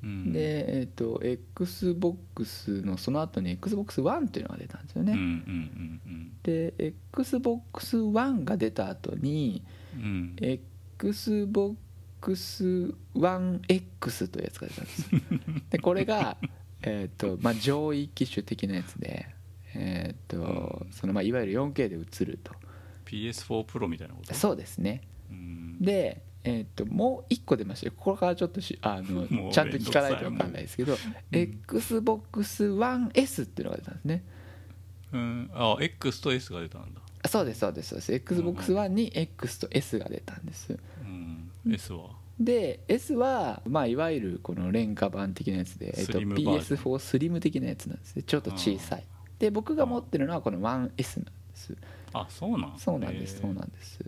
うん、でえっ、と XBOX のその後に XBOX1 っていうのが出たんですよね、うんうんで XBOX1 が出た後にうん。うん XBOX1X というやつが出たんですよ。でこれが、えーとまあ、上位機種的なやつで、えーとそのまあ、いわゆる 4K で映ると PS4 プロみたいなこと？そうですね。うん。で、えー、ともう1個出ましたよここからちょっとしあの ちゃんと聞かないと分かんないですけど、XBOX1S っていうのが出たんですね。うん、あ X と S が出たんだ、あそうですそうですそうです。XBOX1 に X と S が出たんです。うん、S は？で S は、まあ、いわゆるこの廉価版的なやつで、えっと、スリムバージョン。PS4 スリム的なやつなんですね。ちょっと小さい。で僕が持ってるのはこの 1S なんですあそうなん？そうなんですそうなんです。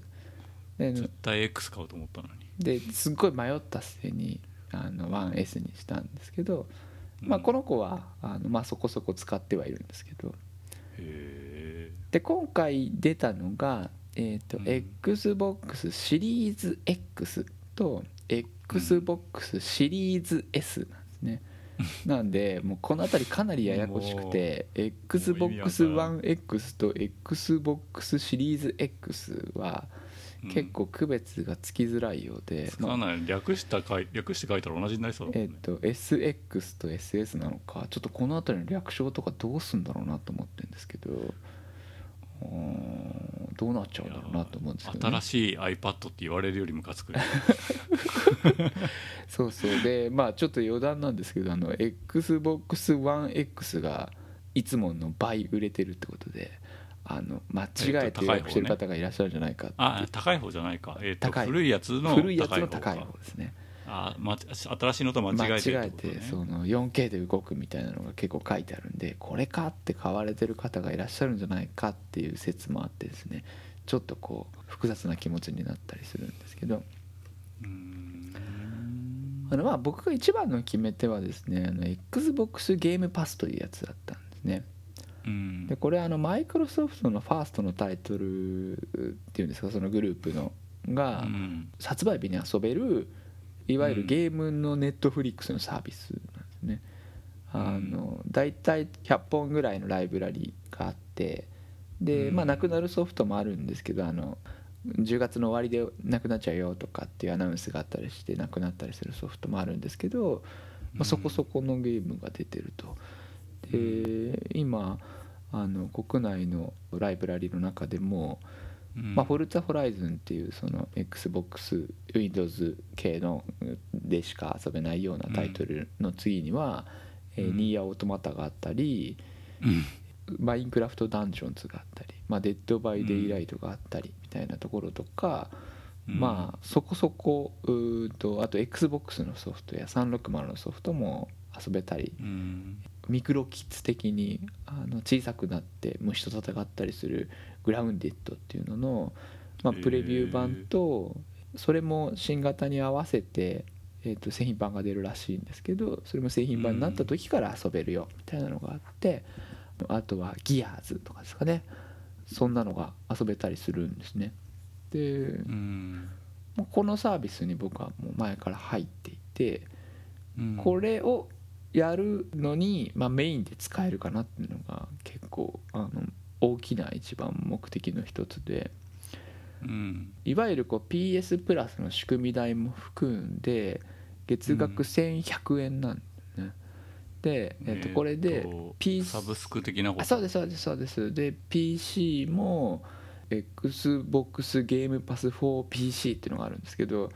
で絶対 X 買うと思ったのに。ですっごい迷った末にあの 1S にしたんですけど、まあ、うんこの子はあの、まあ、そこそこ使ってはいるんですけど。へで今回出たのが、えーとうん。XBOX シリーズ X と XBOX シリーズ S なんですね、なんでもうこの辺りかなりややこしくて XBOX1X と XBOX シリーズ X はえ結構区別がつきづらいようで、使わない。略した書い略して書いたら同じになりそうだもんね。えっと SX と SS なのかちょっとこの辺りの略称とかどうすんだろうなと思ってるんですけどうーんどうなっちゃうんだろうなと思うんですけど、ね、新しい iPad って言われるよりムカつくね。そうそう。でまあちょっと余談なんですけどあの XBOX1X がいつもの倍売れてるってことであの間違えて予約してる方がいらっしゃるんじゃないかってあ高い方じゃないか、えー、と高い。古いやつの古いやつのか。高い方ですねあ、ま、新しいのと間間違違えてるえってこと、ね、てその 4K で動くみたいなのが結構書いてあるんでこれかって買われてる方がいらっしゃるんじゃないかっていう説もあってですね。ちょっとこう複雑な気持ちになったりするんですけど。あのまあ僕が一番の決め手はですねあの XBOX ゲームパスというやつだったんですね。うん。でこれあのマイクロソフトのファーストのタイトルっていうんですかそのグループのがうん。発売日に遊べるいわゆるゲームのネットフリックスのサービスなんですね、うん。あの大体100本ぐらいのライブラリがあってで、うん。まあなくなるソフトもあるんですけどあの10月の終わりでなくなっちゃうよとかっていうアナウンスがあったりしてなくなったりするソフトもあるんですけど、まあ、そこそこのゲームが出てると。で今あの国内のライブラリの中でも、うん。まあ、フォルツァホライズンっていうその XBOX Windows 系のでしか遊べないようなタイトルの次には、えーうん。ニーアオートマタがあったり、うん。マインクラフトダンジョンズがあったり、まあ、デッド・バイ・デイ・ライトがあったりみたいなところとか、うん。まあそこそこうとあと XBOX のソフトや360のソフトも遊べたりうん。ミクロキッズ的にあの小さくなって虫と戦ったりするグラウンディットっていうのの、まあ、プレビュー版とそれも新型に合わせて、えー、と製品版が出るらしいんですけどそれも製品版になった時から遊べるよみたいなのがあってあとはギアーズとかですかね。そんなのが遊べたりするんですね。でうん。もうこのサービスに僕はもう前から入っていてうん。これをやるのに、まあ、メインで使えるかなっていうのが結構あの大きな一番目的の一つでうん。いわゆるこう PS プラスの仕組み代も含んで月額1100円なんですね、で、えっとこれでと P サブスク的なこと？あそうですそうですそうです。で PC も XBOX ゲームパス 4PC っていうのがあるんですけど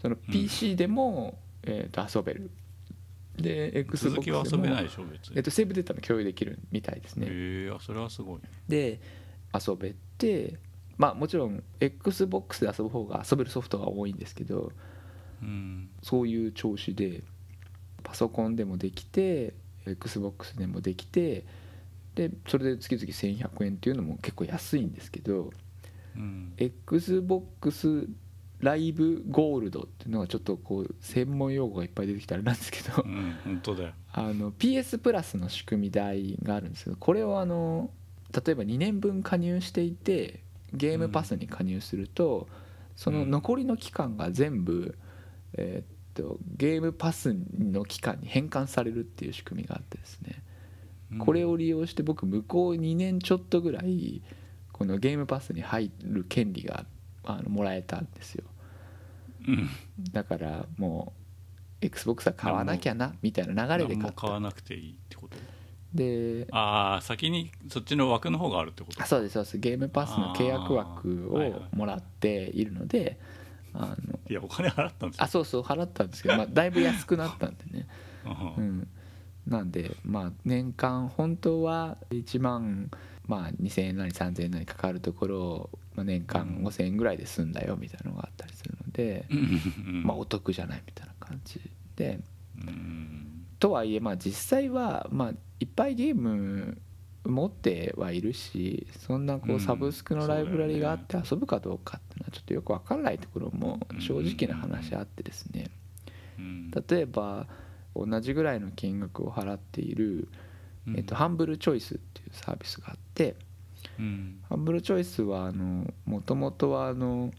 その PC でも、えー、と遊べるで XBOX 続きは遊べないでしょ別に。えっと、セーブデータも共有できるみたいですね。へえあそれはすごいね。で遊べてまあもちろん XBOX で遊ぶ方が遊べるソフトが多いんですけどうん。そういう調子でパソコンでもできて XBOX でもできてでそれで月々1100円っていうのも結構安いんですけどうん。XBOX ライブゴールドっていうのがちょっとこう専門用語がいっぱい出てきたあれなんですけどうん本当だよ。あの PS プラスの仕組み代があるんですけどこれをあの例えば2年分加入していてゲームパスに加入すると、その残りの期間が全部、えーっとゲームパスの期間に変換されるっていう仕組みがあってですね、これを利用して僕向こう2年ちょっとぐらいこのゲームパスに入る権利があのもらえたんですよ。うんだからもう XBOX は買わなきゃなみたいな流れで買った。買わなくていいってこと？でああ先にそっちの枠の方があるってこと？あそうですそうです。ゲームパスの契約枠をもらっているのであのいやお金払ったんですよ。あそうそう払ったんですけど、まあ、だいぶ安くなったんでね、ううん。ん、なんでまあ年間本当は1万、まあ、2000円なり3000円なりかかるところを、まあ、年間うん5000円ぐらいで済んだよみたいなのがあったりするので、うん。まあ、お得じゃないみたいな感じで。うん。とはいえまあ実際はまあいっぱいゲーム持ってはいるしそんなこううん。サブスクのライブラリがあって遊ぶかどうかっていうのはちょっとよく分からないところも正直な話あってですね。うん。例えば同じぐらいの金額を払っている、えっと、ハンブルチョイスっていうサービスがあってうん。ハンブルチョイスはもともとはあの、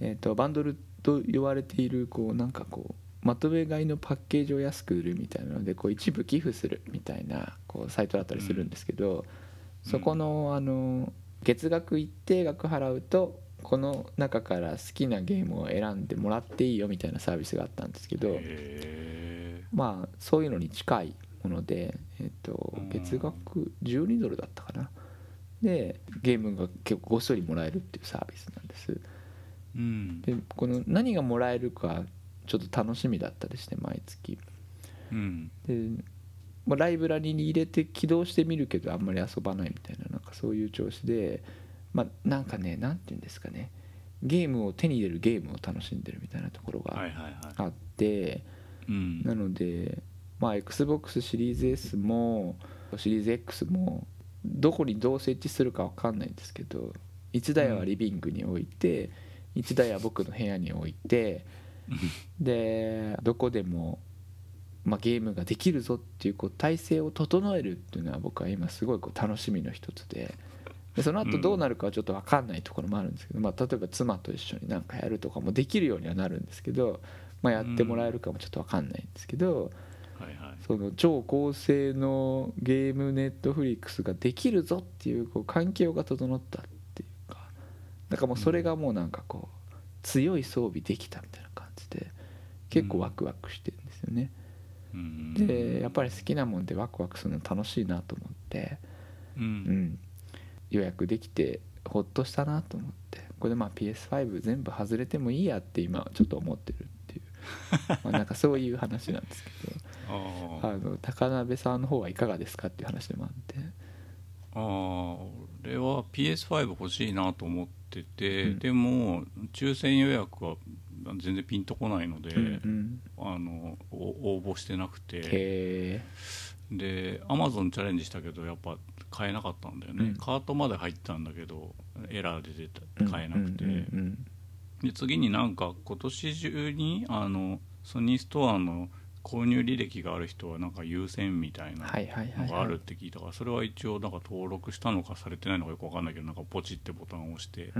えっと、バンドルと言われているこうなんかこうまとめ買いのパッケージを安く売るみたいなのでこう一部寄付するみたいなこうサイトだったりするんですけど、そこのあの月額一定額払うとこの中から好きなゲームを選んでもらっていいよみたいなサービスがあったんですけど、へまあそういうのに近いもので、えっとうん。月額12ドルだったかな。でゲームが結構ごっそりもらえるっていうサービスなんです。ーうん。でこの何がもらえるかちょっと楽しみだったりして毎月。うん。で、まあ、ライブラリに入れて起動してみるけどあんまり遊ばないみたいななんかそういう調子でまあなんかねなんていうんですかね。ゲームを手に入れるゲームを楽しんでるみたいなところがあって、うん。なのでまあ XBOX シリーズ S もシリーズ X もどこにどう設置するかわかんないんですけど1台はリビングに置いて1台は僕の部屋に置いてでどこでも、まあ、ゲームができるぞっていうこう体制を整えるっていうのは僕は今すごいこう楽しみの一つででその後どうなるかはちょっと分かんないところもあるんですけど、まあ、例えば妻と一緒に何かやるとかもできるようにはなるんですけど、まあ、やってもらえるかもちょっと分かんないんですけど、はいはい。その超高性能ゲームネットフリックスができるぞっていうこう環境が整ったっなんかもうそれがもうなんかこう強い装備できたみたいな感じで結構ワクワクしてるんですよね。うん。でやっぱり好きなもんでワクワクするの楽しいなと思って、ううん。ん、予約できてほっとしたなと思ってこれでまあ PS5 全部外れてもいいやって今ちょっと思ってるっていう。まあなんかそういう話なんですけど。あの高鍋さんの方はいかがですかっていう話でもあって。あー俺は PS5 欲しいなと思ってて、うん。でも抽選予約は全然ピンとこないので、うんうん。あのお応募してなくて。へでアマゾンチャレンジしたけどやっぱ買えなかったんだよね、うん。カートまで入ったんだけどエラーで出えた買えなくて、で次になんか今年中にあのソニーストアの購入履歴がある人はなんか優先みたいなのがあるって聞いたからそれは一応なんか登録したのかされてないのかよくわかんないけどなんかポチってボタンを押して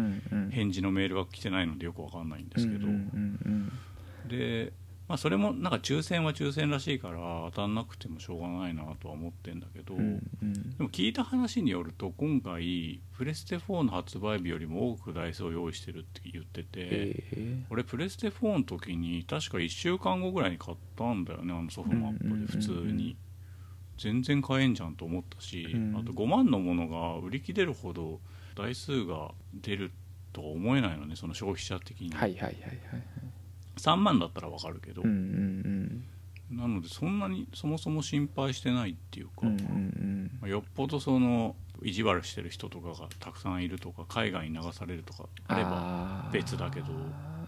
返事のメールが来てないのでよくわかんないんですけど、で、まあ、それもなんか抽選は抽選らしいから当たんなくてもしょうがないなとは思ってんだけど、うんうん。うんでも聞いた話によると今回プレステ4の発売日よりも多く台数を用意してるって言ってて。へえ。俺プレステ4の時に確か1週間後ぐらいに買ったんだよねあのソフトマップで普通うんうんうん。うんに。全然買えんじゃんと思ったし、うん。あと5万のものが売り切れるほど台数が出るとは思えないのねその消費者的に、はいはいはいはい3万だったらわかるけど、うんうんなのでそんなにそもそも心配してないっていうか、うんうんうん。まあよっぽどその意地悪してる人とかがたくさんいるとか海外に流されるとかあれば別だけど。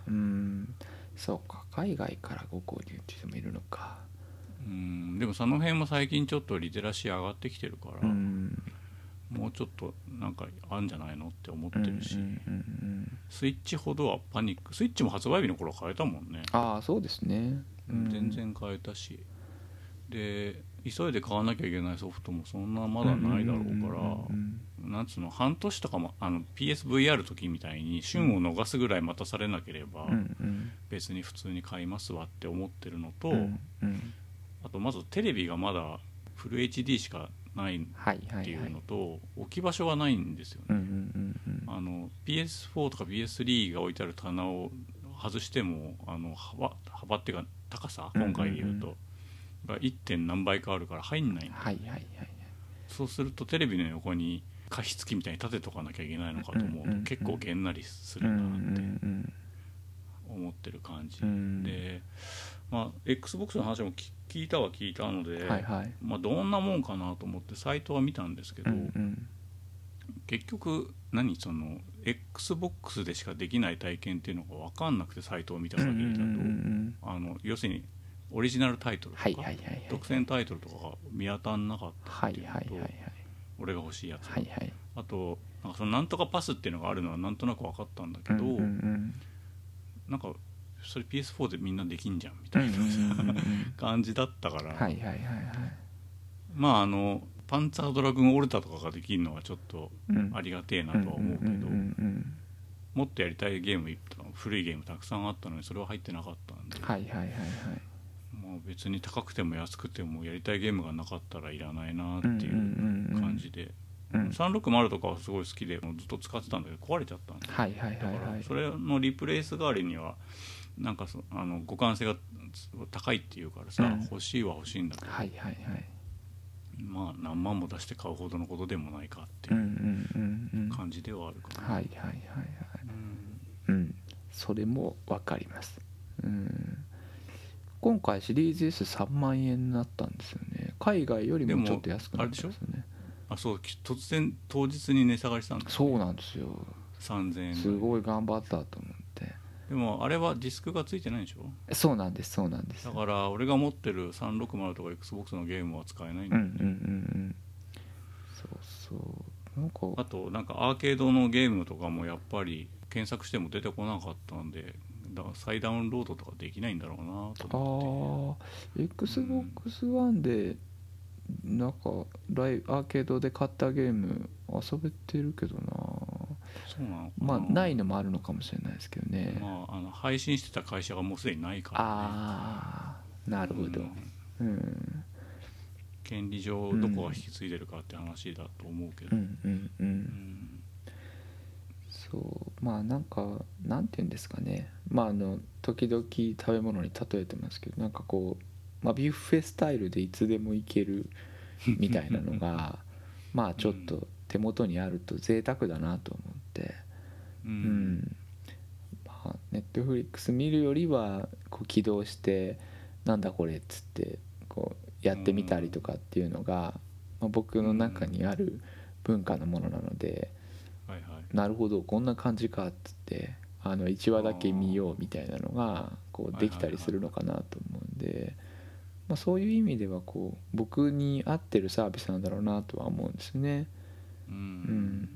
うん。そうか海外からご購入って人もいるのか。うん。でもその辺も最近ちょっとリテラシー上がってきてるから、うんもうちょっとなんかあるんじゃないのって思ってるし、うんうんうんうんスイッチほどはパニック。スイッチも発売日の頃買えたもんね、ああそうですね、うん。全然買えたし。で急いで買わなきゃいけないソフトもそんなまだないだろうから、うんなんつうの半年とかもあの PSVR 時みたいに旬を逃すぐらい待たされなければ、別に普通に買いますわって思ってるのと、あとまずテレビがまだフル HD しかないっていうのと、置き場所がないんですよね、あの PS4 とか PS3 が置いてある棚を外してもあの幅幅っていうか高さ今回で言うと、が 1. 点何倍かあるから入んないんだはいはいはいそうするとテレビの横に加湿器みたいに立てとかなきゃいけないのかと思うと、結構げんなりすうんうんるなってうん。思ってる感じ、うんで、まあ、XBOX の話も聞聞いたは聞いたので、はいはい。まあ、どんなもんかなと思ってサイトは見たんですけど、うんうん。結局何その XBOX でしかできない体験っていうのが分かんなくてサイトを見た限りだと、うんうんうんあの要するにオリジナルタイトルとか、はいはいはいはい。独占タイトルとかが見当たんなかったはいっていうのと、はいはいはい俺が欲しいやつ、はいはい。あとなんかそのなんとかパスっていうのがあるのはなんとなく分かったんだけど、うんうんうん。なんかそれ PS4 でみんなできんじゃんみたいな感じだったから、はいはいはいはい。まああのパンツァードラグーンオルタとかができるのはちょっとうん。ありがてえなとは思うけど、もっとやりたいゲーム古いゲームたくさんあったのにそれは入ってなかったんで、はいはいはいはい。まあ、別に高くても安くてもやりたいゲームがなかったらいらないなっていう感じで、うん。360とかはすごい好きでもうずっと使ってたんだけど壊れちゃったんではいはい。だからそれのリプレイス代わりにはなんかそあの互換性が高いっていうからさ、うん。欲しいは欲しいんだけど、はいはいはい。まあ何万も出して買うほどのことでもないかっていう感じではあるかな、はいはいはいはい。うん。うん。それも分かります。うん。今回シリーズ S3 万円になったんですよね。海外よりもちょっと安くなったんですよね。あそうき突然当日に値下がりしたんだそうなんですよ。3000円すごい頑張ったと思ってでもあれはディスクがついてないでしょ？そうなんですそうなんです。だから俺が持ってる360とか XBOX のゲームは使えないんだようんうんうんうん。そうそう。なんか。あとなんかアーケードのゲームとかもやっぱり検索しても出てこなかったんでだから再ダウンロードとかできないんだろうなとあ思って。あ XBOX One でなんかライアーケードで買ったゲーム遊べてるけどなまあないのもあるのかもしれないですけどね、まあ、あの配信してた会社がもうすでにないから、ね、ああなるほど。うん。うん権利上どこが引き継いでるかって話だと思うけど、うんうんううんんそう。まあなんかなんて言うんですかね。まああの時々食べ物に例えてますけどなんかこう、まあ、ビュッフェスタイルでいつでも行けるみたいなのがまあちょっと手元にあると贅沢だなと思ってううん。ん。まあネットフリックス見るよりはこう起動してなんだこれっつってこうやってみたりとかっていうのが、まあ、僕の中にある文化のものなので、はいはい。なるほどこんな感じかっつってあの1話だけ見ようみたいなのがこうできたりするのかなと思うんで、まあ、そういう意味ではこう僕に合ってるサービスなんだろうなとは思うんですね。うん。ん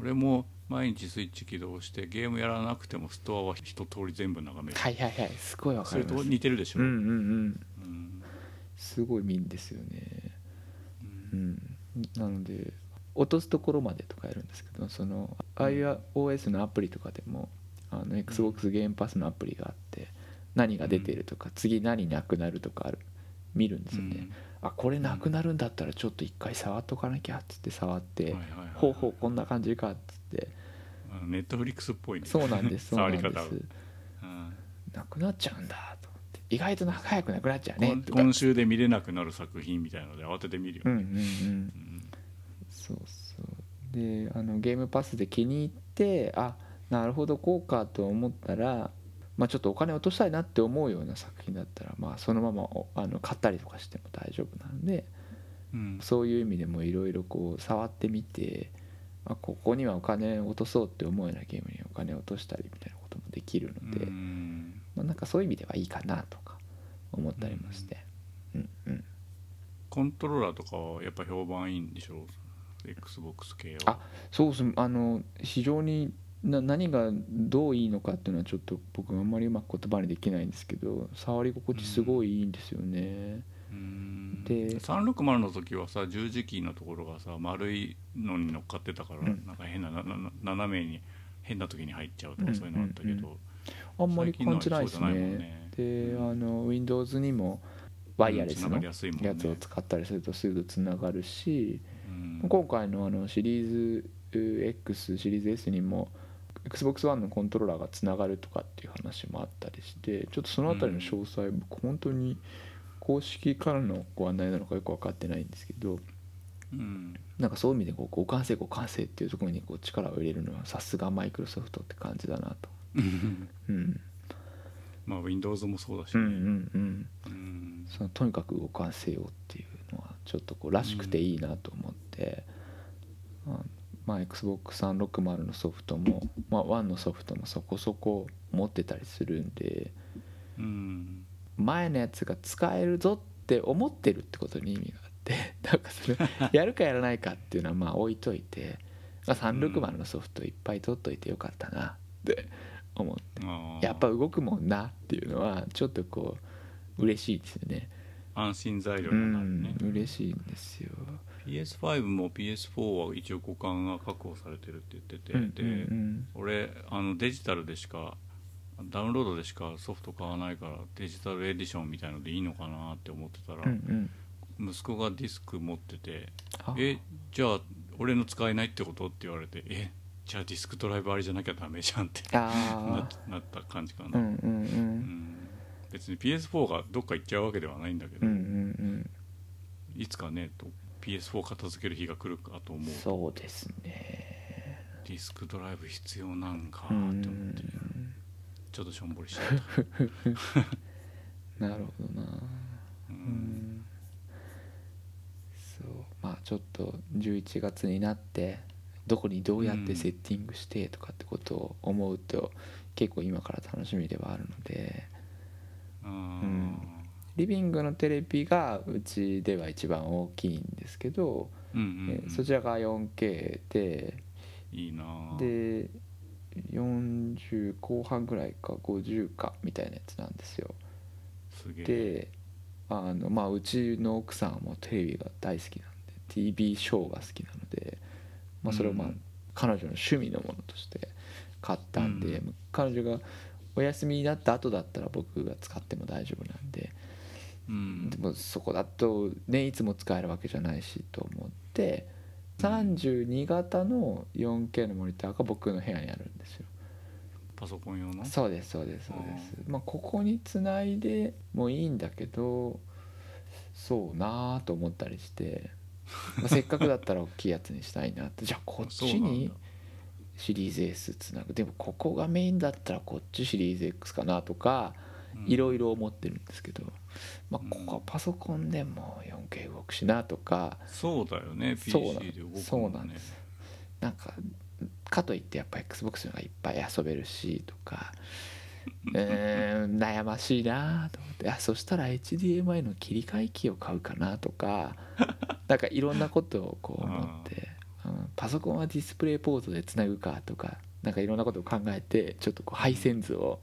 俺も毎日スイッチ起動してゲームやらなくてもストアは一通り全部眺める、はいはいはいすごいわかそれとります。似てるでしょ、うんうんうん。うんすごい見んですよね。ううん。ん、なので落とすところまでとかやるんですけどその iOS のアプリとかでもあの XBOX ゲームパスのアプリがあって何が出てるとか次何なくなるとかある見るんですよね、あこれなくなるんだったらちょっと一回触っとかなきゃっつって触って、ほうほうこんな感じかっつって。ネットフリックスっぽいね。そうなんです そうなんです。うん。なくなっちゃうんだと思って意外とな早くなくなっちゃうね。今週で見れなくなる作品みたいので慌てて見るよね、うんうんうんうん。そうそう。であのゲームパスで気に入ってあなるほどこうかと思ったら、まあ、ちょっとお金落としたいなって思うような作品だったら、まあ、そのままおあの買ったりとかしても大丈夫なんでうん。そういう意味でもいろいろこう触ってみてあここにはお金を落とそうって思うようなゲームにお金を落としたりみたいなこともできるので、うん。まあ、なんかそういう意味ではいいかなとか思ったりもして、うん。うん、コントローラーとかはやっぱ評判いいんでしょ？XBOX 系あはそうです。あの非常にな何がどういいのかっていうのはちょっと僕あんまりうまく言葉にできないんですけど触り心地すごいいいんですよね、で360の時はさ十字キーのところがさ丸いのに乗っかってたから、うん。なんか変ななな斜めに変な時に入っちゃうとうんかそういうのあったけど、あんまり感じないです最近のはそうじゃないもんね。ねでうん。あの Windows にもワイヤレスのやつを使ったりするとすぐつながるし、うん今回のあのシリーズ X シリーズ S にも XBOX One のコントローラーがつながるとかっていう話もあったりしてちょっとそのあたりの詳細、僕本当に公式からのご案内なのかよく分かってないんですけどうん。なんかそういう意味でこう互換性互換性っていうところにこう力を入れるのはさすがマイクロソフトって感じだなと、うん、まあ Windows もそうだしうんうね、んうん。うん。そのとにかく互換性をっていうのはちょっとこうらしくていいなと思って、あまあ XBOX360 のソフトも、まあ、1のソフトもそこそこ持ってたりするんでうん前のやつが使えるぞって思ってるってことに意味があって なんかそれ やるかやらないかっていうのはまあ置いといて、まあ、360のソフトいっぱい取っといてよかったなって思ってやっぱ動くもんなっていうのはちょっとこう嬉しいですよね。安心材料うになるねん、嬉しいんですよ。PS5 も PS4 は一応互換が確保されてるって言ってて、うんで、うん俺あのデジタルでしかダウンロードでしかソフト買わないからデジタルエディションみたいのでいいのかなって思ってたら、うんうん。息子がディスク持っててあ「えじゃあ俺の使えないってこと?」って言われて「えじゃあディスクドライブあれじゃなきゃダメじゃん」って なった感じかな、ーうんうんううん。ん別に PS4 がどっか行っちゃうわけではないんだけど、うんうんうん。いつかねと PS4 片付ける日が来るかと思う。とそうですね。ディスクドライブ必要なんかうって思って。ん。ちょっとしょんぼりしちゃった、なるほどな。ううん。んそう。まあちょっと11月になってどこにどうやってセッティングしてとかってことを思うと結構今から楽しみではあるので。うんリビングのテレビがうちでは一番大きいんですけど、うんうんそちらが 4K でいいなあ。で40後半ぐらいか50かみたいなやつなんですよ。であのまあうちの奥さんもテレビが大好きなんで TV ショーが好きなので、まあ、それをまあうん彼女の趣味のものとして買ったんで、うん彼女がお休みになった後だったら僕が使っても大丈夫なんでうんでもそこだとねいつも使えるわけじゃないしと思って32型の 4K のモニターが僕の部屋にあるんですよ。パソコン用の？そうですそうですそうです。まあここにつないでもいいんだけどそうなあと思ったりして、まあ、せっかくだったら大きいやつにしたいなって。じゃあこっちにシリーズ S つなぐ。でもここがメインだったらこっちシリーズ X かなとかいろいろ思ってるんですけど、まあ、うんここはパソコンでも 4K 動くしなとか、そうだよね PC で動くね。そうなんです。なんかかといってやっぱ XBOX の方がいっぱい遊べるしとか。うーん悩ましいなと思って。あそしたら HDMI の切り替え機を買うかなとか。なんかいろんなことをこう思って、うんパソコンはディスプレイポートでつなぐかとか。なんかいろんなことを考えてちょっとこう配線図を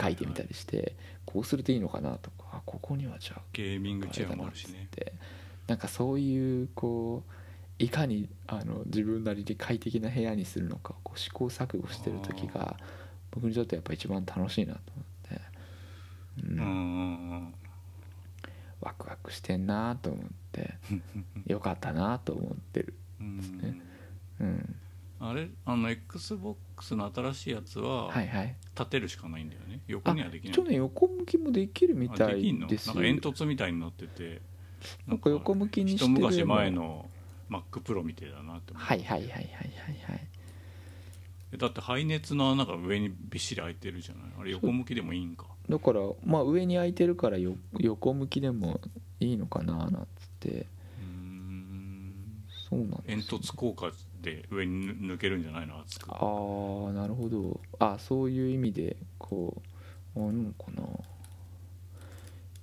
書いてみたりしてこうするといいのかなとかあここにはじゃあゲーミングチェアもあるしね。ってなんかそういうこういかにあの自分なりに快適な部屋にするのかをこう試行錯誤してる時が僕にとってやっぱ一番楽しいなと思って、ううんワクワクしてんなと思って。よかったなと思ってる、うん。ねうん、あれ？あの XBOX の新しいやつははいはい。立てるしかないんだよね。横あにはできない。ちょっとね横向きもできるみたあできんの？いですなんか煙突みたいになっててなんか横向きにして一昔前の MacPro みたいだなって思うはいはいはいはいはいはい。だって排熱の穴が上にびっしり開いてるじゃない？あれ横向きでもいいんか。だからまあ上に空いてるからよ横向きでもいいのかななんつってそうなんです煙突効果で上に抜けるんじゃないの熱く。ああなるほど。あそういう意味でこうあるのかな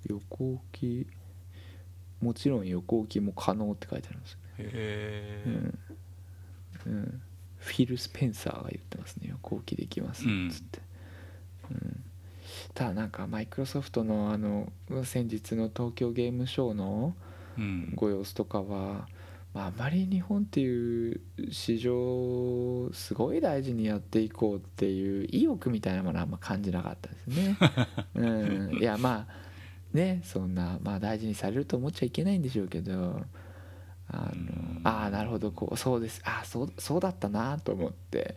横置きもちろん横置きも可能って書いてあるんですよね。へえうん、うん、フィル・スペンサーが言ってますね。後期できますっうん。つって、うん。ただなんかマイクロソフトのあの先日の東京ゲームショウのうん。ご様子とかは、まあ、あまり日本っていう市場をすごい大事にやっていこうっていう意欲みたいなものはあんま感じなかったですね。うん、いやまあねそんな、まあ、大事にされると思っちゃいけないんでしょうけどあのうん。ああなるほどこうそうです。ああそうそうだったなと思って、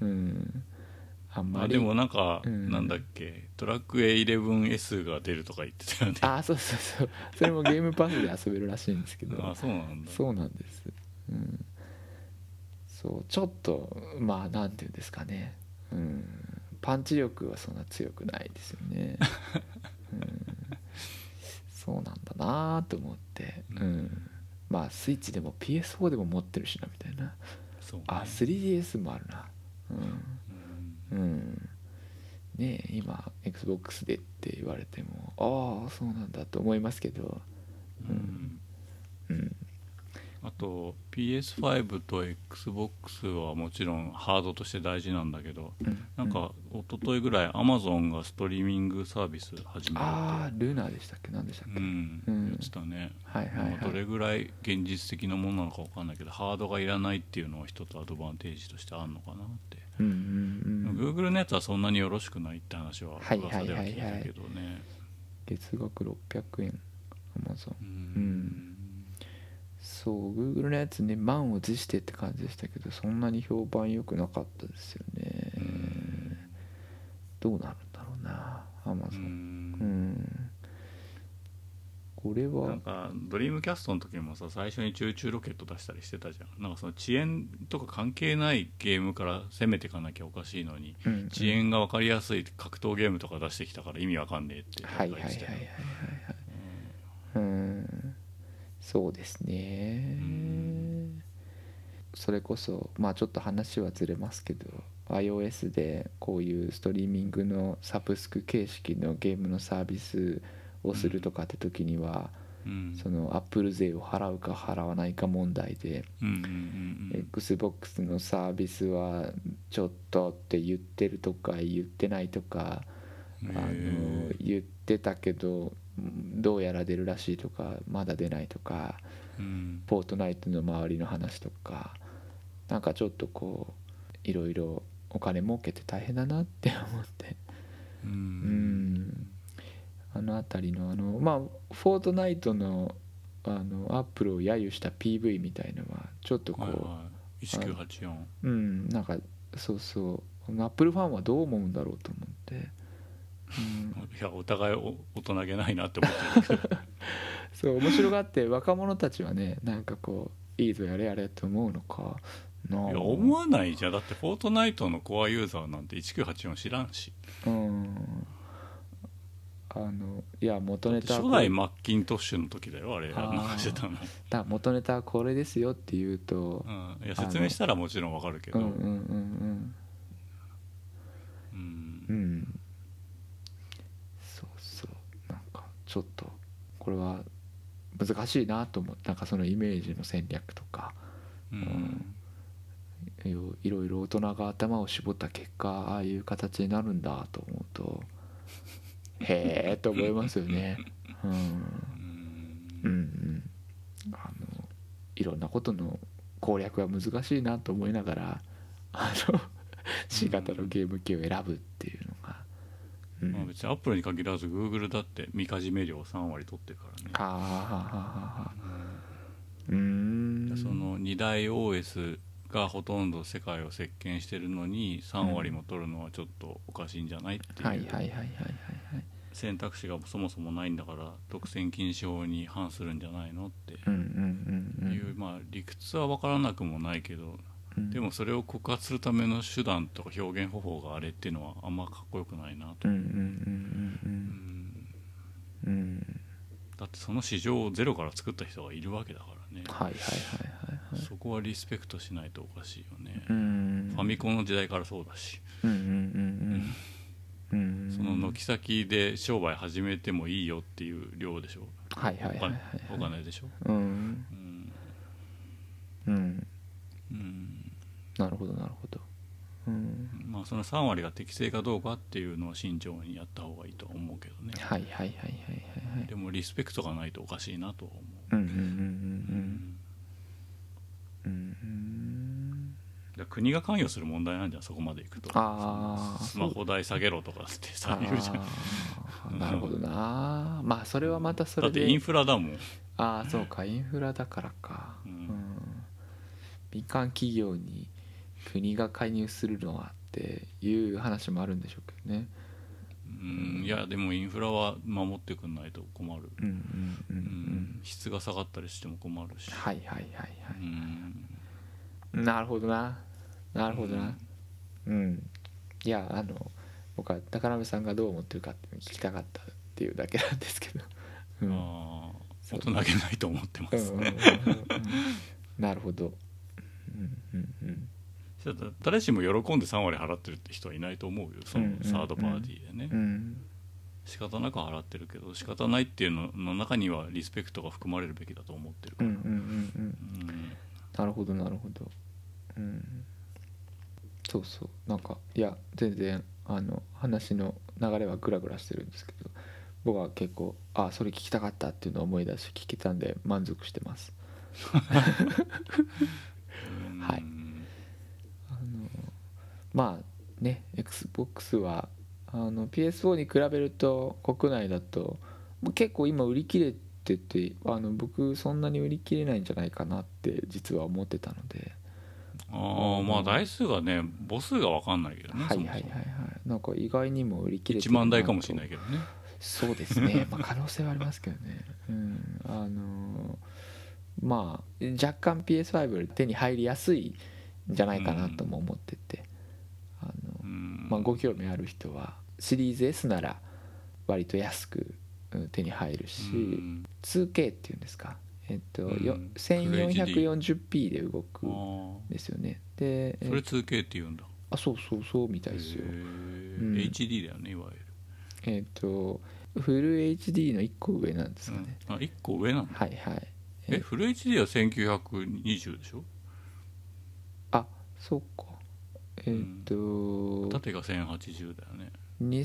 うん、あんまあでもなんか、うん。なんだっけトラック A11S が出るとか言ってたよね。ああそうそうそう。それもゲームパスで遊べるらしいんですけど。あそうなんだ。そうなんです、うん、そうちょっとまあなんていうんですかね、うん、パンチ力はそんな強くないですよね、うん、そうなんだなと思って、うん、まあスイッチでも PS4 でも持ってるしなみたいな。そうね。あ 3DS もあるな。うんうん、うん、ねえ今 XBOX でって言われてもああそうなんだと思いますけど。うん。うん。あと PS5 と XBOX はもちろんハードとして大事なんだけどうん。なんか一昨日ぐらい Amazon がストリーミングサービス始めるああルナでしたっけ？何でしたっけ、うん。うん。言ってたね。はいはいはい。まあどれぐらい現実的なものなのか分かんないけどハードがいらないっていうのは一つアドバンテージとしてあるのかなって、うんうんうん、Google のやつはそんなによろしくないって話ははい噂では聞いはい。はいはいたけどね。月額600円 Amazon ううん。そう Google のやつね満を持してって感じでしたけどそんなに評判良くなかったですよね、うん。どうなるんだろうな Amazon ううん、んこれは。なんかドリームキャストの時もさ最初にチューチューロケット出したりしてたじゃん。なんかその遅延とか関係ないゲームから攻めていかなきゃおかしいのにうん遅延が分かりやすい格闘ゲームとか出してきたから意味わかんねえってはいはいはいはいはい。はいうん。そうですね。ん。それこそまあちょっと話はずれますけど iOS でこういうストリーミングのサブスク形式のゲームのサービスをするとかって時には、うん。その Apple 税を払うか払わないか問題で、XBOX のサービスはちょっとって言ってるとか言ってないとかあのへ言ってたけどうんどうやら出るらしいとかまだ出ないとかーうん。フォートナイトの周りの話とかなんかちょっとこういろいろお金儲けて大変だなって思って。ううんんあの辺りのあのまあフォートナイトのあのアップルを揶揄した PV みたいのはちょっとこう、はいはい。1984うんなんかそうそう。アップルファンはどう思うんだろうと思って、うん、いやお互いお大人げないなって思ってる そう面白がって若者たちはねなんかこういいぞやれやれって思うのかな。いや思わないじゃん。だってフォートナイトのコアユーザーなんて1984知らんし。うんあのいや元ネタは初代マッキントッシュの時だよあれ。流してたの、だ元ネタはこれですよって言うと。うん、いや説明したらもちろんわかるけど。うんうんうんうん。うん。うん。そうそう。なんかちょっとこれは難しいなと思ってなんかそのイメージの戦略とか。うん。いろいろいろ大人が頭を絞った結果ああいう形になるんだと思うとへえと思いますよね。うん。うんうん。うんあのいろんなことの攻略は難しいなと思いながらあの C 型のゲーム機を選ぶっていうのが、うん。まあ、別にアップルに限らずグーグルだってみかじめ料3割取ってるからね。はあはあはあはあはあうーん。その2大 OS がほとんど世界を席巻してるのに3割も取るのはちょっとおかしいんじゃないってはいいう。はいはいはいはいはい選択肢がそもそもないんだから独占禁止法に反するんじゃないのって。いう、まあ理屈は分からなくもないけどうん。でもそれを告発するための手段とか表現方法があれっていうのはあんまかっこよくないなと、だってその市場をゼロから作った人がいるわけだからね、はいはいはいはいはい。そこはリスペクトしないとおかしいよね、うん。ファミコンの時代からそうだし、うんうんうんうんうんその軒先で商売始めてもいいよっていう量でしょ、はいはいはいはいお金お金でしょ、うん。うん。うん。うん。なるほどなるほど。うん。まあその3割が適正かどうかっていうのは慎重にやった方がいいとは思うけどね。はいはいはいはいはいはい。でもリスペクトがないとおかしいなとは思う。うんうんうんうん。うん。うんうん国が関与する問題なんじゃんそこまでいくと。ああスマホ代下げろとかってさ言うじゃん。なるほどな。まあそれはまたそれで。だってインフラだもん。ああそうか。インフラだからか。ううん。ん民間企業に国が介入するのはっていう話もあるんでしょうけどね。うん。いやでもインフラは守ってくんないと困る、うんうんうんううん。ん、質が下がったりしても困るし、はいはいはいはうん。いなるほどななるほどな。うん。いやあの僕は高鍋さんがどう思ってるかって聞きたかったっていうだけなんですけど。うんああそう大人げないと思ってます、うんうんうんうん。なるほど。うんうんうん。誰しも喜んで3割払ってるって人はいないと思うよ。そのサードパーティーでね、うん。仕方なく払ってるけど仕方ないっていうのの中にはリスペクトが含まれるべきだと思ってるから、うんうんうんうん。うん。なるほどなるほど。うんそうそう。なんかいや全然あの話の流れはグラグラしてるんですけど僕は結構あそれ聞きたかったっていうのを思い出して聞けたんで満足してます。うん。はい。あのまあね XBOX はあの PS4 に比べると国内だと結構今売り切れててあの僕そんなに売り切れないんじゃないかなって実は思ってたのでああまあ台数がね母数が分かんないけどねはいはいはいはい。なんか意外にも売り切れて1万台かもしれないけけどね。そうですね、まあ、可能性はありますけどね。うん。あのまあ若干 PS5 より手に入りやすいんじゃないかなとも思ってて、あのうん。まあ、ご興味ある人はシリーズ S なら割と安くうん手に入るし、うん。2K っていうんですかえっと、ようん 1440p で動くあんー。ですよね。でそれ 2K って言うんだ。あそうそうそうみたいですよ。うん。HD だよねいわゆる。えっとフル HD の1個上なんですかね、うん。あ1個上なんだはいはい。えフル HD は1920でしょ？あそうか。えっ、と、縦が1080だよね。に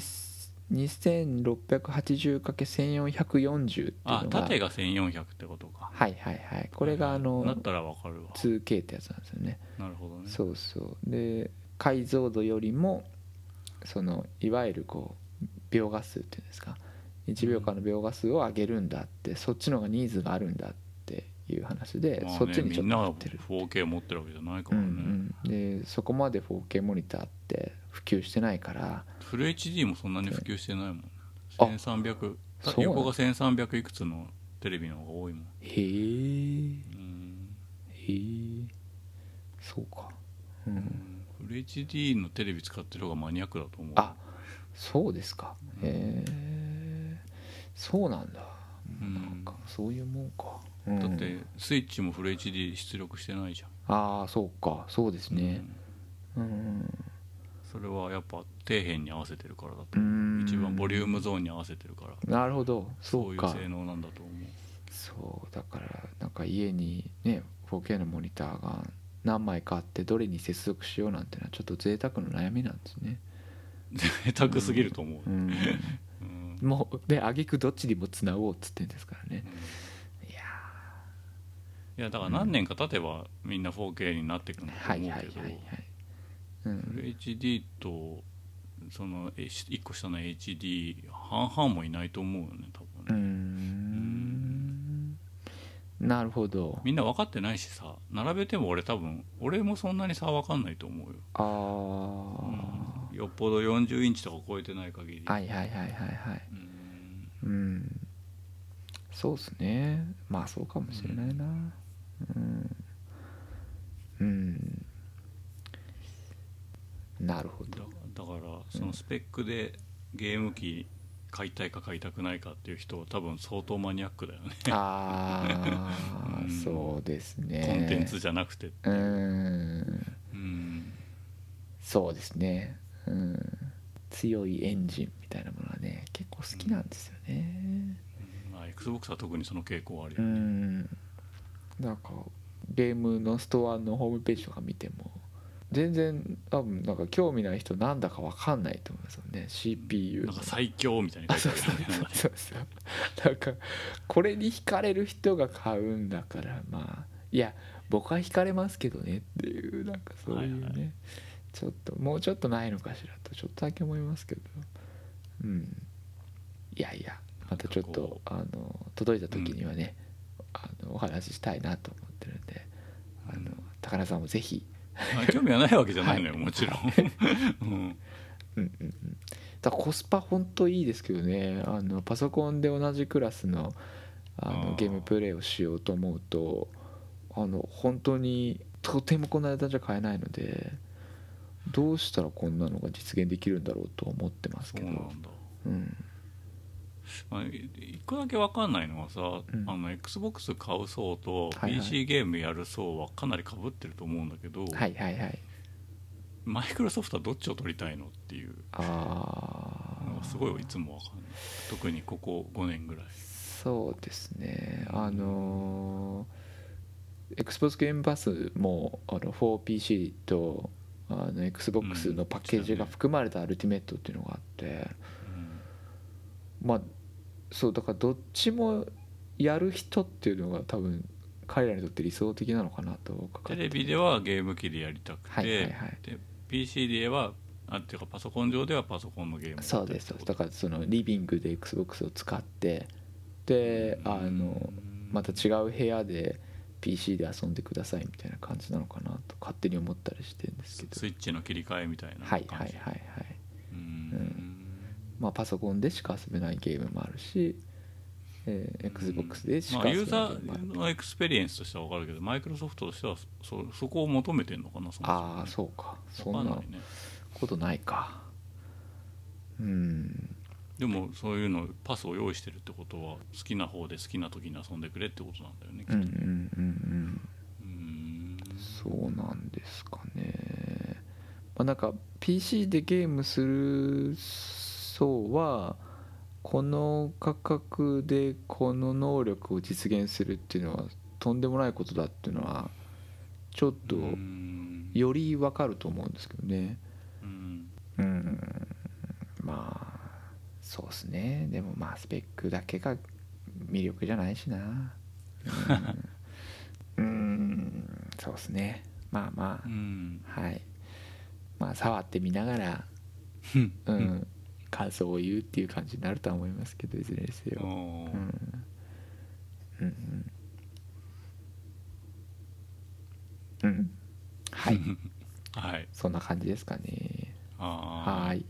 2680×1440 っていうあのが縦が1400ってことか。はいはいはい。これがあのだったらわかるわ。2K ってやつなんですよね。なるほどね。そうそう。で解像度よりもそのいわゆるこう秒画数っていうんですか。1秒間の秒画数を上げるんだってそっちの方がニーズがあるんだっていう話で、まあねそっちにちょっと合ってる 4K 持ってるわけじゃないかうらんね、うん、でそこまで 4K モニターって普及してないからフル HD もそんなに普及してないもんね。あ1300そうなん横が1300いくつのテレビの方が多いもん。へえ。うん。へえ。そうか。うん。フル HD のテレビ使ってる方がマニアックだと思う。あそうですか。へえ。そうなんだ。うん。なんかそういうもんか、うん。だってスイッチもフル HD 出力してないじゃん。ああそうか。そうですね。うんそれはやっぱ底辺に合わせてるからだとう。ん。一番ボリュームゾーンに合わせてるから。なるほど。そそういう性能なんだと思う。そう。だからなんか家にね 4K のモニターが何枚かあってどれに接続しようなんてのはちょっと贅沢の悩みなんですね。下手くすぎると思う、うん。うん。もうで挙句どっちにもつなごうっつってんですからね。いやいやだから何年か経てばみんな 4K になっていくんだと思うけど。はいはいはいうん。HD とその1個下の HD 半々もいないと思うよね多分ね、ん。なるほど。みんな分かってないしさ並べても俺多分俺もそんなに差分かんないと思うよ、ああ、よっぽど40インチとか超えてない限り、はいはいはいはいはい。うん。うん。そうっすね。まあそうかもしれないな。うん。うんなるほだど。だからそのスペックでゲーム機買いたいか買いたくないかっていう人は多分相当マニアックだよね。ああ、うん。そうですね。コンテンツじゃなくてう。ーん。うん。そうですね。うん。強いエンジンみたいなものはね結構好きなんですよね。まあ XBOX は特にその傾向はあるうよね、ん。なんかゲームのストアのホームページとか見ても全然多分なんか興味ない人なんだか分かんないと思いますよね。CPU のなんか最強みたいにあ書いそうそうてあるよそうそうなんかこれに惹かれる人が買うんだからまあいや僕は惹かれますけどねっていうなんかそういうね、はいはい。ちょっともうちょっとないのかしらとちょっとだけ思いますけど。うん。いやいやまたちょっとあの届いた時にはね、あのお話ししたいなと思ってるんであのうん。高田さんもぜひまあ興味はないわけじゃないのよ、はい。もちろん、うん、うんうんうん。だコスパ本当いいですけどね。あのパソコンで同じクラスのあのゲームプレイをしようと思うとあの本当にとてもこんな値段じゃ買えないのでどうしたらこんなのが実現できるんだろうと思ってますけど。そうなん一個だけ分かんないのはさ、うん。あの XBOX 買う層とはいはい。PC ゲームやる層はかなりかぶってると思うんだけど、はいはいはい。マイクロソフトはどっちを取りたいのっていう。あのがすごいいつも分かんない。特にここ5年ぐらい。そうですね。あの XBOX ゲームパスもあの 4PC とあの XBOX のパッケージが含まれたアルティメットっていうのがあって、まあそうだからどっちもやる人っていうのが多分彼らにとって理想的なのかなと僕はテレビではゲーム機でやりたくて、はいはいはい。で PC ではあっていうかパソコン上ではパソコンのゲームそうです。だからそのリビングで XBOX を使ってであのまた違う部屋で PC で遊んでくださいみたいな感じなのかなと勝手に思ったりしてるんですけど。スイッチの切り替えみたいなは感じ？いはいはいはい。うんまあパソコンでしか遊べないゲームもあるし、えー XBOX でしまあ、か遊べユーザないゲームもある。ーのエクスペリエンスとしては分かるけどマイクロソフトとしてはそそこを求めてるのかな？そもそもああそうか。そんなことないか。うん。でもそういうのパスを用意してるってことは好きな方で好きな時に遊んでくれってことなんだよねきっと。うんうんうん。うん。うんそうなんですかね。まあなんか PC でゲームする層はこの価格でこの能力を実現するっていうのはとんでもないことだっていうのはちょっとうん。より分かると思うんですけどね。うん。うん。まあそうですね。でもまあスペックだけが魅力じゃないしな。うん。うん。そうですね。まあまうん。あはい。まあ触ってみながら。うん。うん感想を言うっていう感じになるとは思いますけどいずれにせよ。うん。うんうん。うん。はい。はい。そんな感じですかね。はい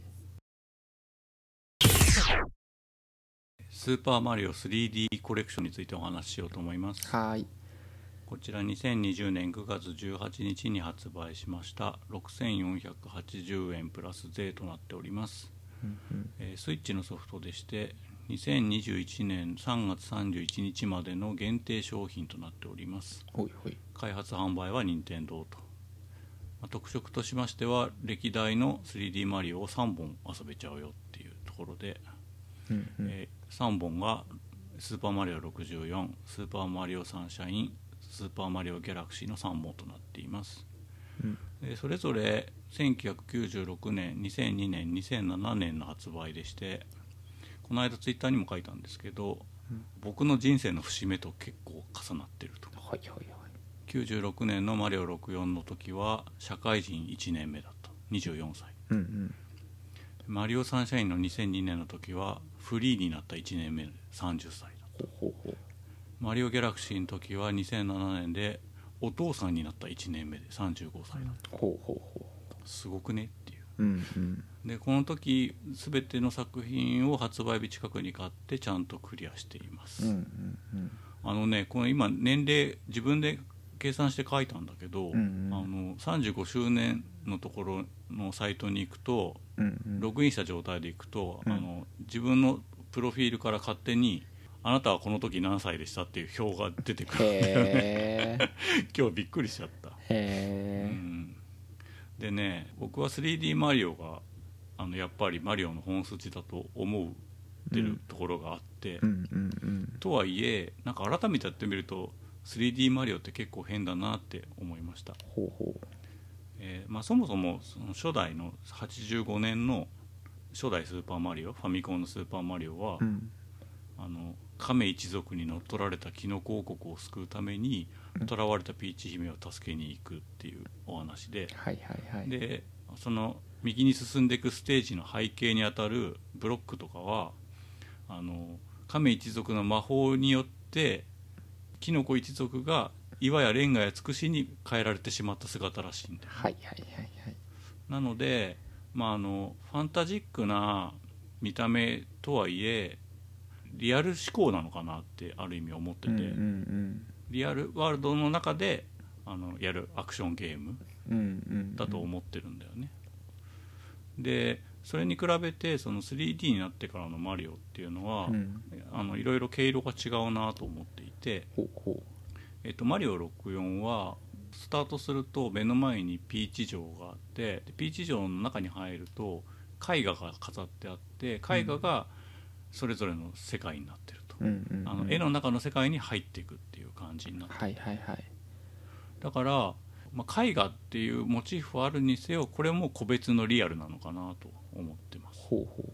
スー。パーマリオ 3D コレクションについてお話ししようと思います。はい。こちら2020年9月18日に発売しました。6480円プラス税となっております、えースイッチのソフトでして2021年3月31日までの限定商品となっております。開発販売は任天堂と、まあ特色としましては歴代の 3D マリオを3本遊べちゃうよっていうところで、うんうん。え3本がスーパーマリオ64スーパーマリオサンシャインスーパーマリオギャラクシーの3本となっています。うん。えーそれぞれ1996年2002年2007年の発売でしてこの間ツイッターにも書いたんですけど、うん僕の人生の節目と結構重なってると。はいはいはい。96年のマリオ64の時は社会人1年目だった。24歳。うんうん。マリオサンシャインの2002年の時はフリーになった1年目で30歳だほうほうほう。マリオギャラクシーの時は2007年でお父さんになった1年目で35歳だほうほうほすごくねっていう。ううんうん。でこの時全ての作品を発売日近くに買ってちゃんとクリアしています、うんうんうん。あのねこの今年齢自分で計算して書いたんだけど、うんうん。あの35周年のところのサイトに行くとうんうん。ログインした状態で行くと、うん。あの自分のプロフィールから勝手にあなたはこの時何歳でしたっていう表が出てくる。へえ 今日びっくりしちゃった、へうえん、でね僕は 3D マリオがあのやっぱりマリオの本筋だと思ってるところがあって、とはいえなんか改めてやってみると 3D マリオって結構変だなって思いました、ほうほえーまあ、そもそもその初代の85年の初代スーパーマリオファミコンのスーパーマリオは、ううん。あの亀一族に乗っ取られたキノコ王国を救うためにうん。囚われたピーチ姫を助けに行くっていうお話ではいはいはい。でその右に進んでいくステージの背景にあたるブロックとかはあの亀一族の魔法によってキノコ一族が岩やレンガやつくしに変えられてしまった姿らしいんだよはいはいはいはい。なので、まあ、あのファンタジックな見た目とはいえリアル思考なのかなってある意味思ってて、うんうんリアルワールドの中であのやるアクションゲームうんうんうん。だと思ってるんだよね、でそれに比べてその 3D になってからのマリオっていうのは、うん。あのいろいろ毛色が違うなと思っていて、えっと、マリオ64はスタートすると目の前にピーチ城があってでピーチ城の中に入ると絵画が飾ってあって絵画がそれぞれの世界になってると、ううんうんうん。あの絵の中の世界に入っていくっていう感じになってはいはいはい。だから、まあ、絵画っていうモチーフはあるにせよこれも個別のリアルなのかなと思ってます。ほうほ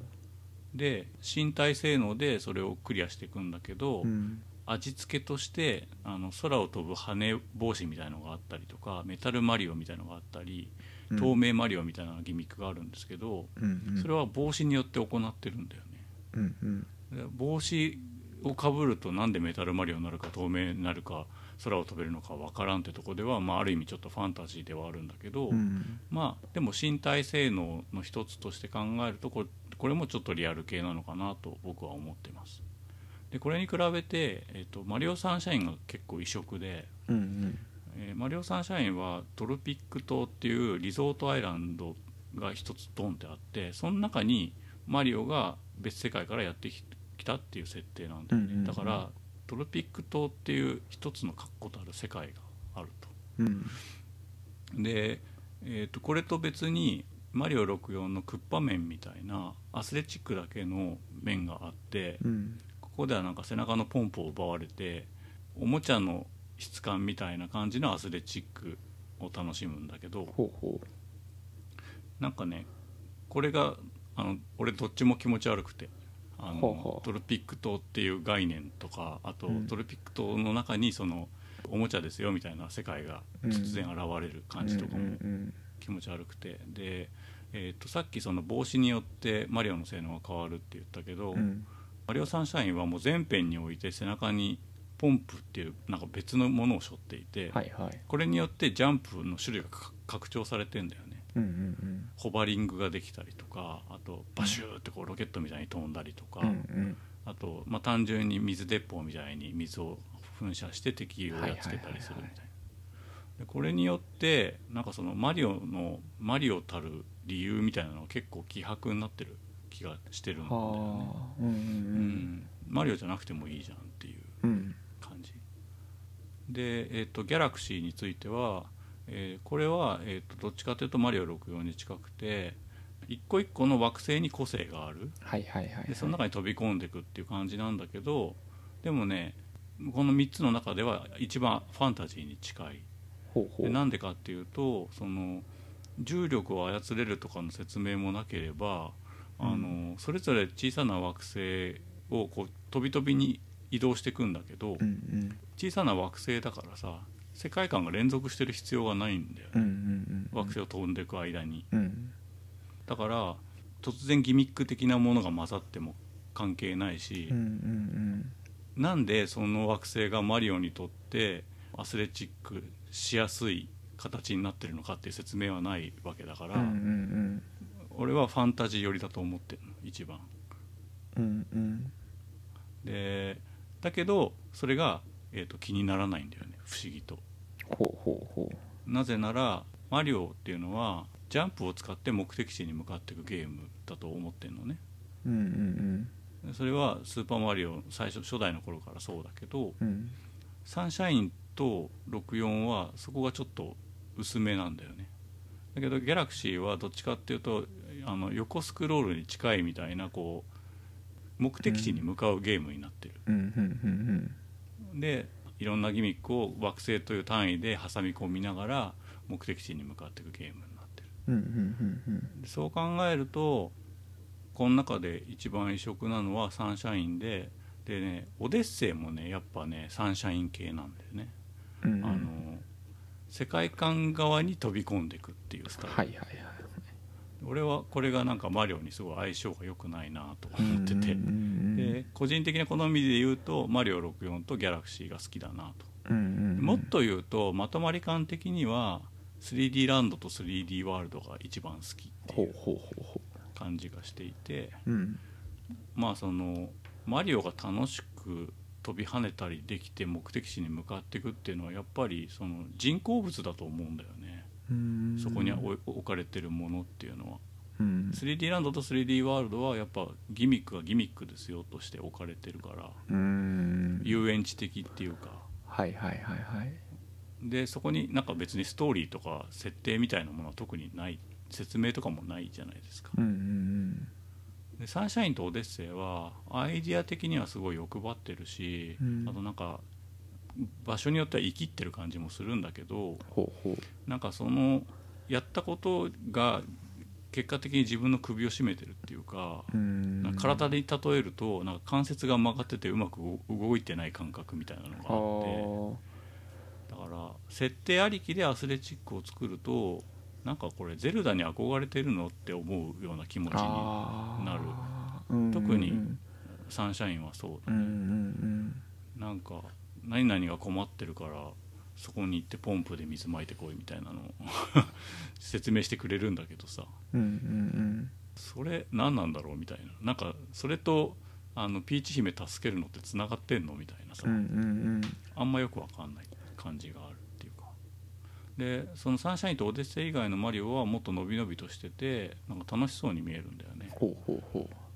で身体性能でそれをクリアしていくんだけど、ううん。味付けとしてあの空を飛ぶ羽帽子みたいのがあったりとかメタルマリオみたいのがあったりうん。透明マリオみたいなギミックがあるんですけど、うんうん。それは帽子によって行ってるんだよねうんうん。で帽子をかぶるとなんでメタルマリオになるか透明になるか空を飛べるのかわからんってとこでは、まあ、ある意味ちょっとファンタジーではあるんだけど、うんまあでも身体性能の一つとして考えるとこれこれもちょっとリアル系なのかなと僕は思ってます。でこれに比べて、えっとマリオサンシャインが結構異色で、うんうん。えーマリオサンシャインはトロピック島っていうリゾートアイランドが一つドンってあってその中にマリオが別世界からやってききたっていう設定なんだよね、うんうんうん。だからトロピック島っていう一つの確固たる世界があると。うん。で、えー、とこれと別にマリオ64のクッパ面みたいなアスレチックだけの面があってうん。ここではなんか背中のポンプを奪われておもちゃの質感みたいな感じのアスレチックを楽しむんだけどほなんかねこれがあの俺どっちも気持ち悪くてあのほうほう。トロピック島っていう概念とかあと、うん。トロピック島の中にそのおもちゃですよみたいな世界が突然現れるう感じとかも気持ち悪くて。で、えー、とさっきその帽子によってマリオの性能が変わるって言ったけど、うんうん。マリオサンシャインはもう全編において背中にポンプっていうなんか別のものを背負っていて、はいはい。これによってジャンプの種類がか拡張されてんだよねうんうんホバリングができたりとかあとバシューってこうロケットみたいに飛んだりとか、うんうん。あと、まあ、単純に水鉄砲みたいに水を噴射して敵をやっつけたりするみたいな。でこれによってなんかそのマリオのマリオたる理由みたいなのが結構希薄になってる気がしてるんだよね、はあ。うんうんうん、マリオじゃなくてもいいじゃんっていううん。うん感じ。で、えー、とギャラクシーについては、えーこれは、えー、とどっちかというとマリオ64に近くて一個一個の惑星に個性がある。はいはいはいはい。でその中に飛び込んでいくっていう感じなんだけどでもねこの3つの中では一番ファンタジーに近い。ほうほう。でなんでかっていうとその重力を操れるとかの説明もなければあの、それぞれ小さな惑星をこう飛び飛びに移動していくんだけど、うんうん。小さな惑星だからさ世界観が連続してる必要がないんだよね、うんうんうん惑星を飛んでいく間に。うん。だから突然ギミック的なものが混ざっても関係ないし、うんうんなんでその惑星がマリオにとってアスレチックしやすい形になってるのかっていう説明はないわけだから、うんうんうん。俺はファンタジー寄りだと思ってるの一番。うんうん。でだけどそれが、えー、と気にならないんだよね不思議と。ほうほうほなぜならマリオっていうのはジャンプを使って目的地に向かっていくゲームだと思ってるのね。ううんうん。それはスーパーマリオ最初初代の頃からそうだけどうん。うんサンシャインと64はそこがちょっと薄めなんだよね。だけどギャラクシーはどっちかっていうとあの横スクロールに近いみたいなこう目的地に向かうゲームになってる、うんうんうん。でいろんなギミックを惑星という単位で挟み込みながら目的地に向かっていくゲームになってる。うんうんうんでそう考えるとこの中で一番異色なのはサンシャインででねオデッセイもねやっぱねサンシャイン系なんだよね、うんうん。あの世界観側に飛び込んでいくっていうスタイル、はいはいはい俺はこれがなんかマリオにすごい相性が良くないなと思ってて、で個人的な好みで言うとマリオ64とギャラクシーが好きだなと、もっと言うとまとまり感的には 3D ランドと 3D ワールドが一番好きっていう感じがしていて。まあそのマリオが楽しく飛び跳ねたりできて目的地に向かっていくっていうのはやっぱりその人工物だと思うんだよね、うんそこに置かれてるものっていうのは。うん、3D ランドと 3D ワールドはやっぱギミックがギミックですよとして置かれてるから。うん。遊園地的っていうか。はいはいはいはい。でそこになんか別にストーリーとか設定みたいなものは特にない。説明とかもないじゃないですか。うんうん。でサンシャインとオデッセイはアイディア的にはすごい欲張ってるし、うん。あとなんか場所によっては生きってる感じもするんだけどほなんかそのやったことが結果的に自分の首を絞めてるっていうか、体で例えるとなんか関節が曲がっててうまく動いてない感覚みたいなのがあってあ。だから設定ありきでアスレチックを作るとなんかこれゼルダに憧れてるのって思うような気持ちになる。うん。特にうんサンシャインはそうだうんうん。なんか何々が困ってるからそこに行ってポンプで水まいてこいみたいなのを 説明してくれるんだけどさ。うんうんうんそれ何なんだろうみたいな。なんかそれとあのピーチ姫助けるのってつながってんのみたいなさ、うんうんうんあんまよくわかんない感じがあるっていうか。でそのサンシャインとオデッセイ以外のマリオはもっと伸び伸びとしててなんか楽しそうに見えるんだよね。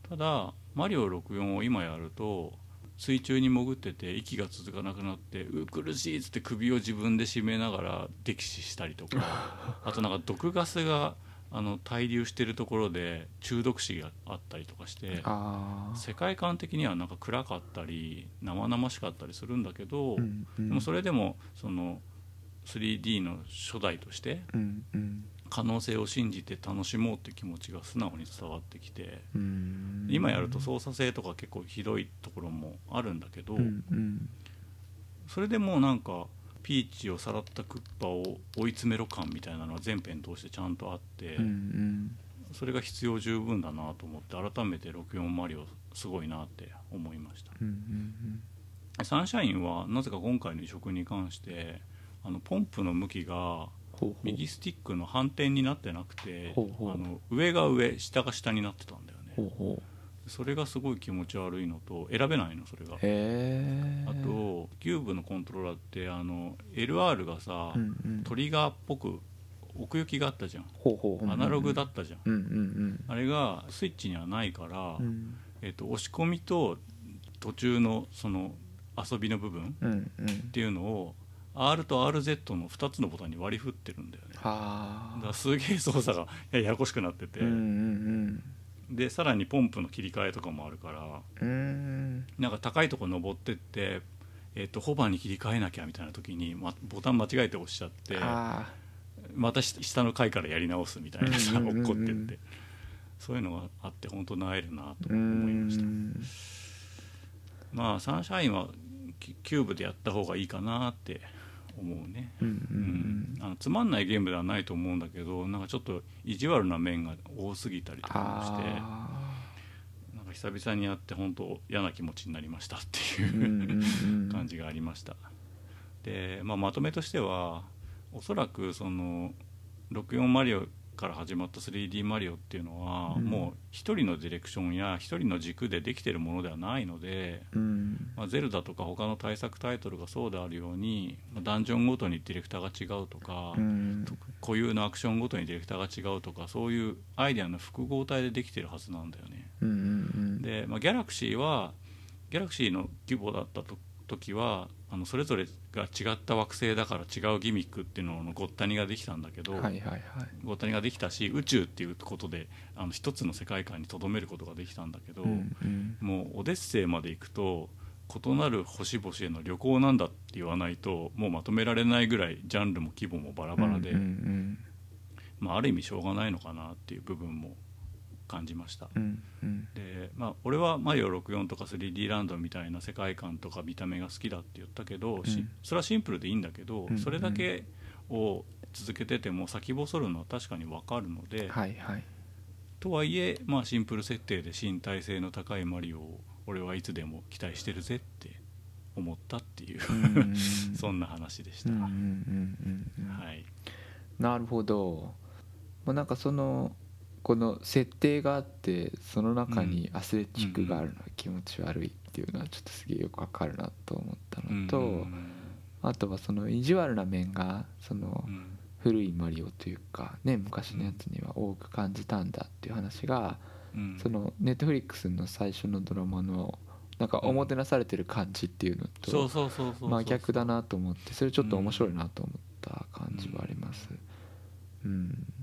ただマリオ64を今やると水中に潜ってて息が続かなくなってう苦しいっつって首を自分で締めながら溺死したりとか。あとなんか毒ガスがあの滞留してるところで中毒死があったりとかして世界観的にはなんか暗かったり生々しかったりするんだけど、うんうん。でもそれでもその 3D の初代としてうんうん可能性を信じて楽しもうって気持ちが素直に伝わってきてうん。今やると操作性とか結構ひどいところもあるんだけどうんうんそれでもうなんかピーチをさらったクッパを追い詰めろ感みたいなのは全編通してちゃんとあってうんうん。それが必要十分だなと思って改めて64マリオすごいなって思いました。うんうん。サンシャインはなぜか今回の移植に関してあのポンプの向きが右スティックの反転になってなくてあの上が上下が下になってたんだよね。それがすごい気持ち悪いのと選べないのそれが。あとキューブのコントローラーってあの LR がさ、うんうん。トリガーっぽく奥行きがあったじゃん。アナログだったじゃん、うんうんあれがスイッチにはないから、うんうん。えっと押し込みと途中のその遊びの部分うんうん。っていうのを R と RZ の2つのボタンに割り振ってるんだよね。だはからすげえ操作がややこしくなってて、うんうんでさらにポンプの切り替えとかもあるからうんうん。なんか高いとこ登ってって、えっとホバーに切り替えなきゃみたいな時に、ま、ボタン間違えて押しちゃってあ。またし下の階からやり直すみたいなさうんうんうんうん。落っこってって。そういうのがあって本当なえるなと思いました。ん。まあサンシャインはキキューブでやった方がいいかなって思うね。うんううん。ん。あのつまんないゲームではないと思うんだけどなんかちょっと意地悪な面が多すぎたりとかもしてあなんか久々にやって本当嫌な気持ちになりましたってーうんいううんうん。感じがありました。で、まあ、まとめとしてはおそらくその64マリオから始まった 3D マリオっていうのは、うん。もう一人のディレクションや一人の軸でできてるものではないので、うん。まあ、ゼルダとか他の対策タイトルがそうであるようにまあダンジョンごとにディレクターが違うとか、うん。固有のアクションごとにディレクターが違うとかそういうアイデアの複合体でできてるはずなんだよね。で、まあ、ギャラクシーはギャラクシーの規模だったと時はあのそれぞれが違った惑星だから違うギミックっていうののごったにができたんだけど、はいはいはい。ごったにができたし宇宙っていうことであの一つの世界観にとどめることができたんだけど、うんうん。もうオデッセイまで行くと異なる星々への旅行なんだって言わないともうまとめられないぐらいジャンルも規模もバラバラで、うんうん。まあ、ある意味しょうがないのかなっていう部分も感じました。うんうん。でまあ、俺は「マリオ64」とか 3D ランドみたいな世界観とか見た目が好きだって言ったけど、しうん。それはシンプルでいいんだけど、うんそれだけを続けてても先細るのは確かに分かるので、はいはい。とはいえ、まあ、シンプル設定で身体性の高いマリオを俺はいつでも期待してるぜって思ったっていう、そんな話でした。なるほど、まあ、なんかそのこの設定があってその中にアスレチックがあるのが気持ち悪いっていうのはちょっとすげえよくわかるなと思ったのと、うんあとはその意地悪な面がそのうん。古いマリオというかね昔のやつには多く感じたんだっていう話がうん。そのネットフリックスの最初のドラマのなんかおもてなされてる感じっていうのと真逆だなと思ってそれちょっと面白いなと思った感じはあります。うん。えー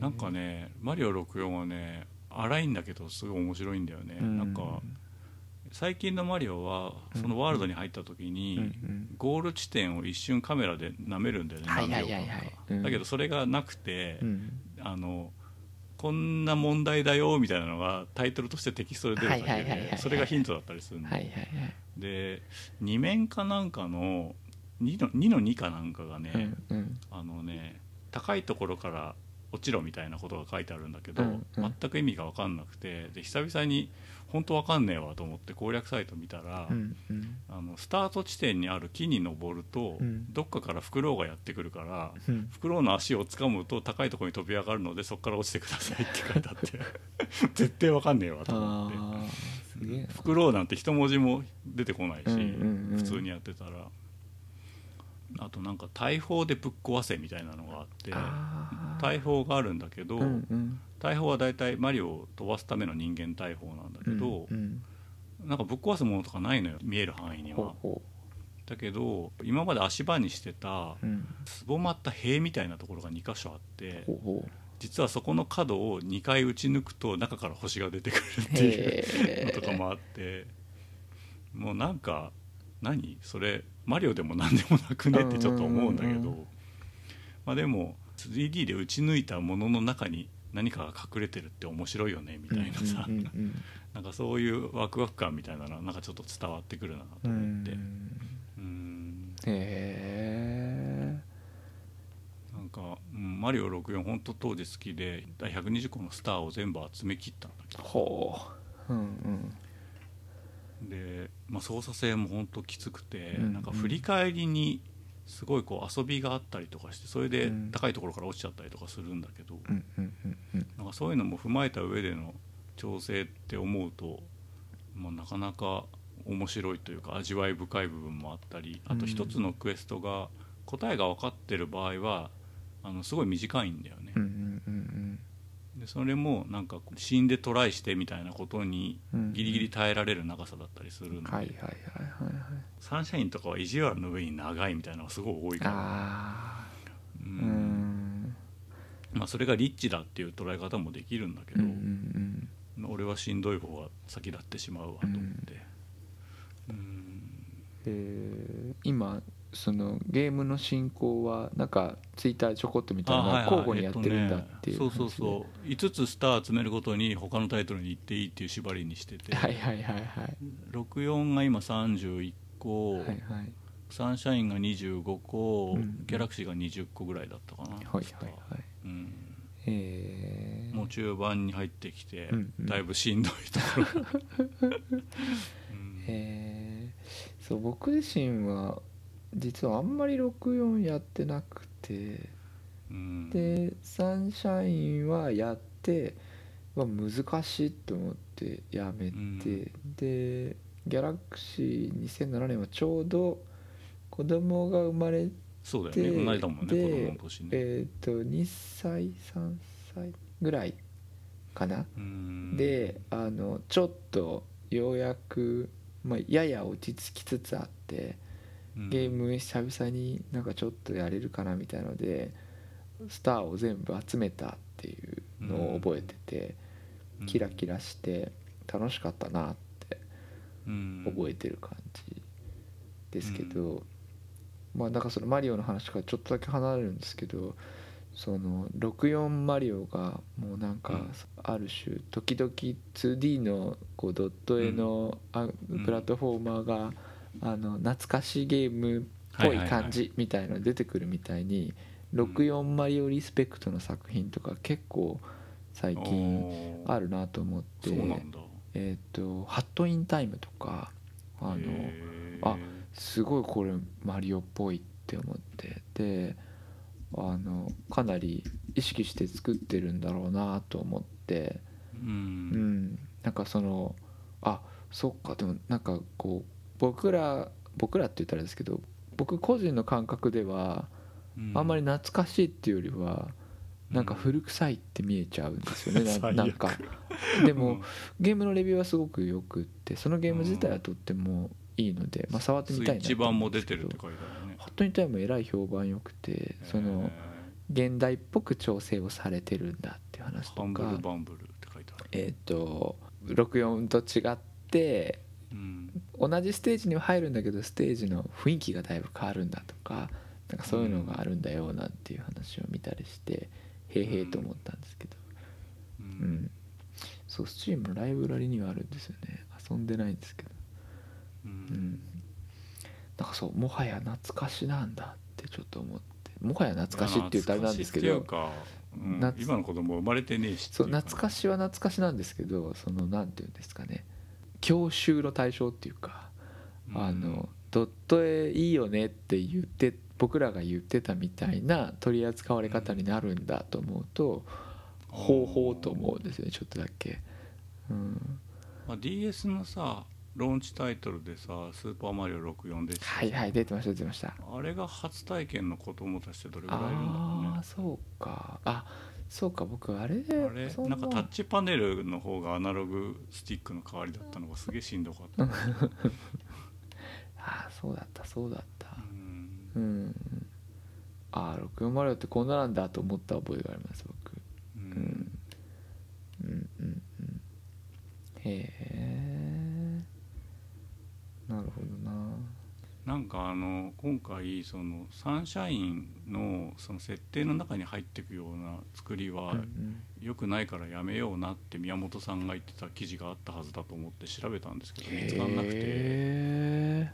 なんかね「マリオ64」はね荒いんだけどすごい面白いんだよね、うん。なんか最近のマリオはそのワールドに入った時に、ゴール地点を一瞬カメラで舐めるんだよね何秒間か。うん。だけどそれがなくて、うん。あのこんな問題だよみたいなのがタイトルとしてテキストで出るだけでそれがヒントだったりするの、はいはいはい。で2面かなんかの2の ,2 の2かなんかがね、うんうん。あのね高いところから落ちろみたいなことが書いてあるんだけど、うんうん。全く意味が分かんなくてで久々に本当分かんねえわと思って攻略サイト見たら、うんうん。あのスタート地点にある木に登ると、うん。どっかからフクロウがやってくるから、うん。フクロウの足を掴むと高いところに飛び上がるのでそこから落ちてくださいって書いてあって 絶対分かんねえわと思って。フクロウなんて一文字も出てこないし、うんうんうん。普通にやってたらあとなんか大砲でぶっ壊せみたいなのがあって大砲があるんだけど、うんうん。大砲は大体マリオを飛ばすための人間大砲なんだけど、うんうん。なんかぶっ壊すものとかないのよ見える範囲には。ほうほだけど今まで足場にしてたううん。すぼまった塀みたいなところが2箇所あってほうほう。実はそこの角を2回打ち抜くと中から星が出てくるっていうへのとかもあってもうなんか何？それマリオでも何でもなくねってちょっと思うんだけど。まあでも 3D で打ち抜いたものの中に何かが隠れてるって面白いよねみたいなさ。うんうんなんかそういうワクワク感みたいなのはなんかちょっと伝わってくるなと思って。んうんへなんか、うんマリオ64本当当時好きで第120個のスターを全部集めきったんだけえど。ほう。うんうんで、まあ、操作性も本当きつくて、うんなんか振り返りにすごいこう遊びがあったりとかしてそれでうん。高いところから落ちちゃったりとかするんだけど、うんうんうんうん。なんかそういうのも踏まえた上での調整って思うと、まあ、なかなか面白いというか味わい深い部分もあったりあと一つのクエストが答えが分かってる場合はあのすごい短いんだよね。うんうんうんでそれもなんか死んでトライしてみたいなことにうんギリギリ耐えられる長さだったりするので、はいはいはいはいはい。サンシャインとかは意地悪の上に長いみたいなのがすごい多いから、まあ、それがリッチだっていう捉え方もできるんだけど、うんうん俺はしんどい方が先立ってしまうわと思って、うん。えー今そのゲームの進行はなんかツイッターちょこっと見たいはい。交互にやってるんだっていうえっとねそうそうそう。5つスター集めるごとに他のタイトルに行っていいっていう縛りにしてて、はいはいはいはい。64が今31個、はいはい。サンシャインが25個、うん。ギャラクシーが20個ぐらいだったかな、はいはいはい。うん、えー。もう中盤に入ってきて、うんうん。だいぶしんどいところ、うん。えー。そう僕自身は実はあんまり64やってなくて。うん。でサンシャインはやっては難しいと思ってやめて、うん。でギャラクシー2007年はちょうど子供が生まれそうだよね。で同じだもんね子で供の年ね、えっ、と2歳3歳ぐらいかな、うん。であのちょっとようやく、まあ、やや落ち着きつつあって。うんゲーム久々になんかちょっとやれるかなみたいのでスターを全部集めたっていうのを覚えてて、うん。キラキラして楽しかったなってうん。覚えてる感じですけど、まあだからそのマリオの話からちょっとだけ離れるんですけどその64マリオがもうなんかうん。ある種時々 2D のこうドット絵のプラットフォーマーがあの懐かしいゲームっぽい感じみたいの出てくるみたいに64マリオリスペクトの作品とか結構最近あるなと思ってえっと「ハットインタイム」とかあのあすごいこれマリオっぽいって思ってであのかなり意識して作ってるんだろうなと思ってううんん。なんかそのあそっかでもなんかこう僕ら僕らって言ったらですけど僕個人の感覚ではあんまり懐かしいっていうよりはなんか古臭いって見えちゃうんですよね、なんか。でも、ゲームのレビューはすごくよくってそのゲーム自体はとってもいいので、まあ、触ってみたいなスイッチ版も出てるって書いてあるね。ハットインタイムもえらい評判良くてその現代っぽく調整をされてるんだっていう話とハンブルかバンブルって書いてある。えっ、と64と違ってうん同じステージには入るんだけどステージの雰囲気がだいぶ変わるんだとかなんかそういうのがあるんだよなんていう話を見たりしてへえへえと思ったんですけど。ううん。んそうスチームのライブラリにはあるんですよね。遊んでないんですけど。ううん。んなんかそうもはや懐かしなんだってちょっと思って。もはや懐かしいって言うとあれなんですけどうん。夏今の子供生まれてねえしそう懐かしは懐かしなんですけどそのなんていうんですかね郷愁の対象っていうか、あのドット絵いいよねって言って僕らが言ってたみたいな取り扱われ方になるんだと思うと、ほうほうと思うんですよねちょっとだけ。うん、まあ、DS のさローンチタイトルでさ「スーパーマリオ64」でしたはいはい出てました出てました。あれが初体験の子供たちってどれぐらいいるんだろうね。ああそうか。あそうか僕あれあれ？そな。んかタッチパネルの方がアナログスティックの代わりだったのがすげえしんどかった、ああそうだったそうだった。うん。うん。ああ64マリオってこんななんだと思った覚えがあります僕。ううん。んうんうんうん。へえ。なるほどななんかあの今回そのサンシャインのその設定の中に入っていくような作りは良くないからやめようなって宮本さんが言ってた記事があったはずだと思って調べたんですけど見つからなくて。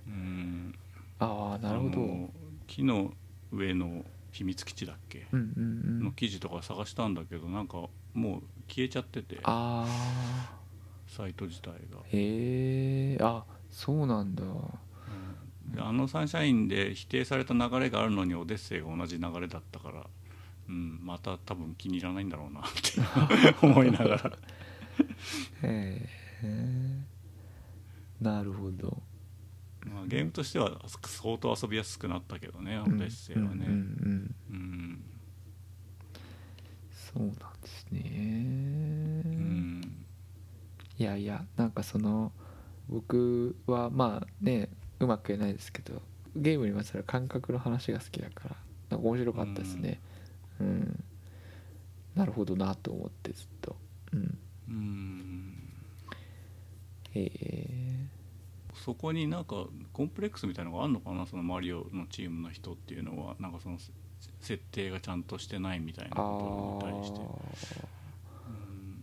うん。ああなるほど。木の上の秘密基地だっけ？の記事とか探したんだけどなんかもう消えちゃってて。サイト自体が。へえあそうなんだあのサンシャインで否定された流れがあるのにオデッセイが同じ流れだったから、うん、また多分気に入らないんだろうなって 思いながら。へえなるほど。まあゲームとしては相当遊びやすくなったけどねオデッセイはね、うんうんうんうん。そうなんですね、うん。いやいやなんかその僕はまあねうまく言えないですけどゲームにまつわる感覚の話が好きだからなんか面白かったですね。うん、なるほどなと思ってずっと。うん。うん。へえそこになんかコンプレックスみたいなのがあるのかな？そのマリオのチームの人っていうのはなんかそのせ設定がちゃんとしてないみたいなあことに対して。ー。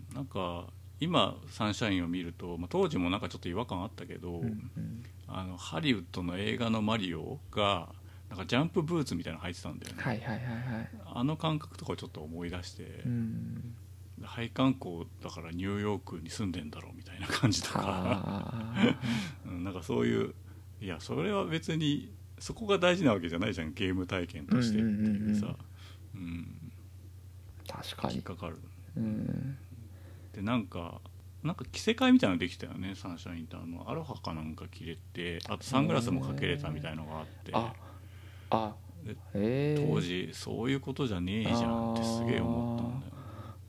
うん。なんか今サンシャインを見ると、まあ、当時もなんかちょっと違和感あったけど、うんうんあのハリウッドの映画のマリオがなんかジャンプブーツみたいなの履いてたんだよね、はいはいはいはい。あの感覚とかをちょっと思い出して、うん。配管工だからニューヨークに住んでんだろうみたいな感じとか、なんかそういういやそれは別にそこが大事なわけじゃないじゃんゲーム体験としてっていうさ、うんー確かに。引っかかる。うん。でなんかなんか着せ替えみたいなのできたよねサンシャインってあの。アロハかなんか着れてあとサングラスもかけれたみたいのがあって。ああ当時そういうことじゃねえじゃんってすげえ思ったんだよ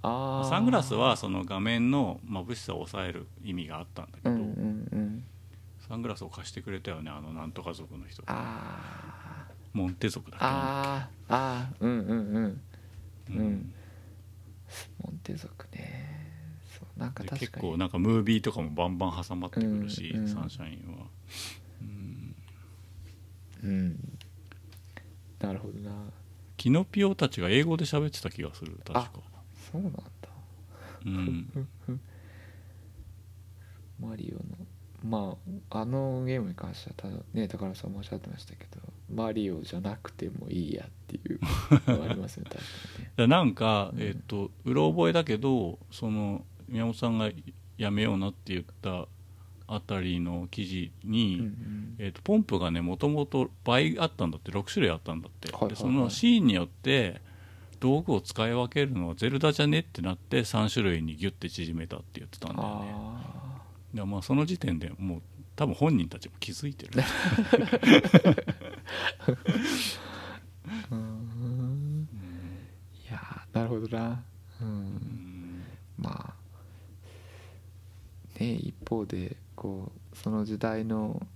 あー。サングラスはその画面の眩しさを抑える意味があったんだけど、うんうんうん。サングラスを貸してくれたよねあのなんとか族の人あー。モンテ族だっけ。あー。あー。うんうんうん。ううん。モンテ族ねなんかで確かに。結構なんかムービーとかもバンバン挟まってくるし、うんうん。サンシャインは、うん、うん。なるほどな。キノピオたちが英語で喋ってた気がする確か。そうなんだ。うん。マリオのまああのゲームに関してはただね高野さんもおっしゃってましたけどマリオじゃなくてもいいやっていうのはありますよね確かにね。でなんか、うん。えっとうろ覚えだけどその宮本さんがやめようなって言ったあたりの記事に、うんうん。えー、とポンプがねもともと倍あったんだって6種類あったんだって、はいはいはい。でそのシーンによって道具を使い分けるのはゼルダじゃねってなって3種類にギュッて縮めたって言ってたんだよね。あでまあその時点でもう多分本人たちも気づいてる。あ うん。いやーなるほどな。ううんん。まあね一方でこうその時代の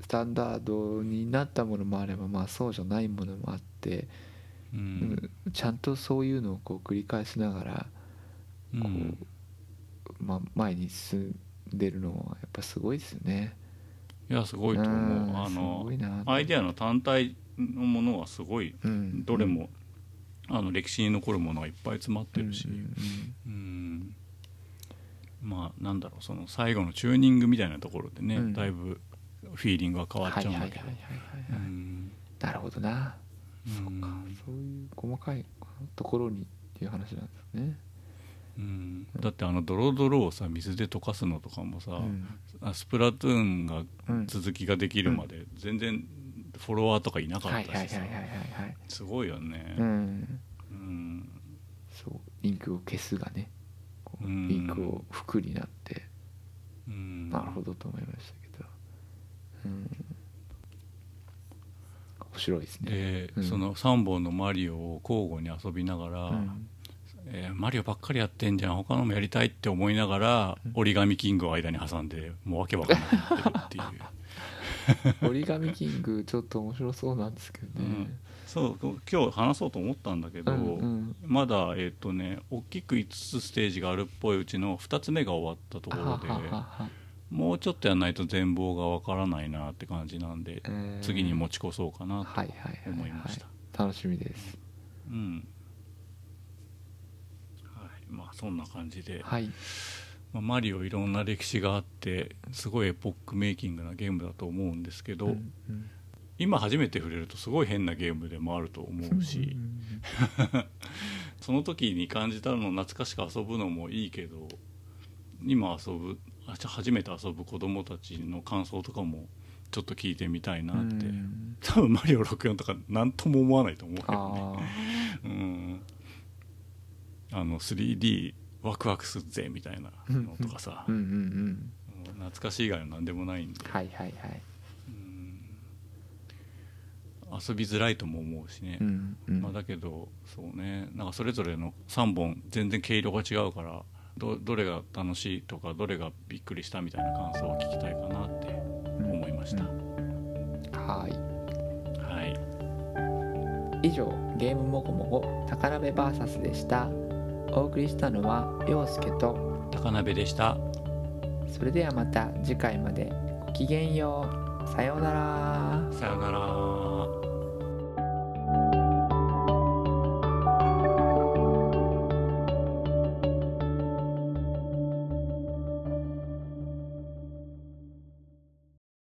スタンダードになったものもあればまあそうじゃないものもあって、ううん。んちゃんとそういうのをこう繰り返しながらこうん。う、まあ、前に進んでるのはやっぱすごいですよね。いやすごいと思んうあのアイデアの単体のものはすごいうんどれも、あの歴史に残るものがいっぱい詰まってるし、うんまあなんだろうその最後のチューニングみたいなところでね、うん。だいぶフィーリングが変わっちゃうんだけど。なるほどな、うん。そっかそういう細かいところにっていう話なんですね。うん。だってあのドロドロをさ水で溶かすのとかもさ、うん。あスプラトゥーンがうん。続きができるまで全然フォロワーとかいなかはいったし。すごいよね。うん。うん。そうインクを消すがねこううん。インクを服になって、うん。なるほどと思いましたけど、うん、面白いですねで、うん。その3本のマリオを交互に遊びながら、うん。えーマリオばっかりやってんじゃん。他のもやりたいって思いながら、折り紙キングを間に挟んでもうわけわかんないっていう。折り紙キングちょっと面白そうなんですけどね、そう今日話そうと思ったんだけど、うんうん。まだえっ、とね大きく5つステージがあるっぽいうちの2つ目が終わったところでもうちょっとやらないと全貌がわからないなって感じなんで、えー。次に持ち越そうかなと思いました、楽しみです。うん。はい。まあそんな感じで、はい。まあ、マリオいろんな歴史があってすごいエポックメイキングなゲームだと思うんですけど、うんうん今初めて触れるとすごい変なゲームでもあると思うし、その時に感じたのを懐かしく遊ぶのもいいけど今遊ぶあじゃあ初めて遊ぶ子供たちの感想とかもちょっと聞いてみたいなうんって、うん。多分マリオ64とか何とも思わないと思うけどね。あうん。あの 3D ワクワクするぜみたいなのとかさ、懐かしい以外の何でもないんで、はいはいはい。うん遊びづらいとも思うしね、うんうん。まあ、だけどそうね。なんかそれぞれの3本全然毛色が違うからどどれが楽しいとかどれがびっくりしたみたいな感想を聞きたいかなって思いました、はい。はい。以上ゲームもごもご高鍋 VS でした。お送りしたのは陽介と高鍋でした。それではまた次回までごきげんようさようなら。さようなら。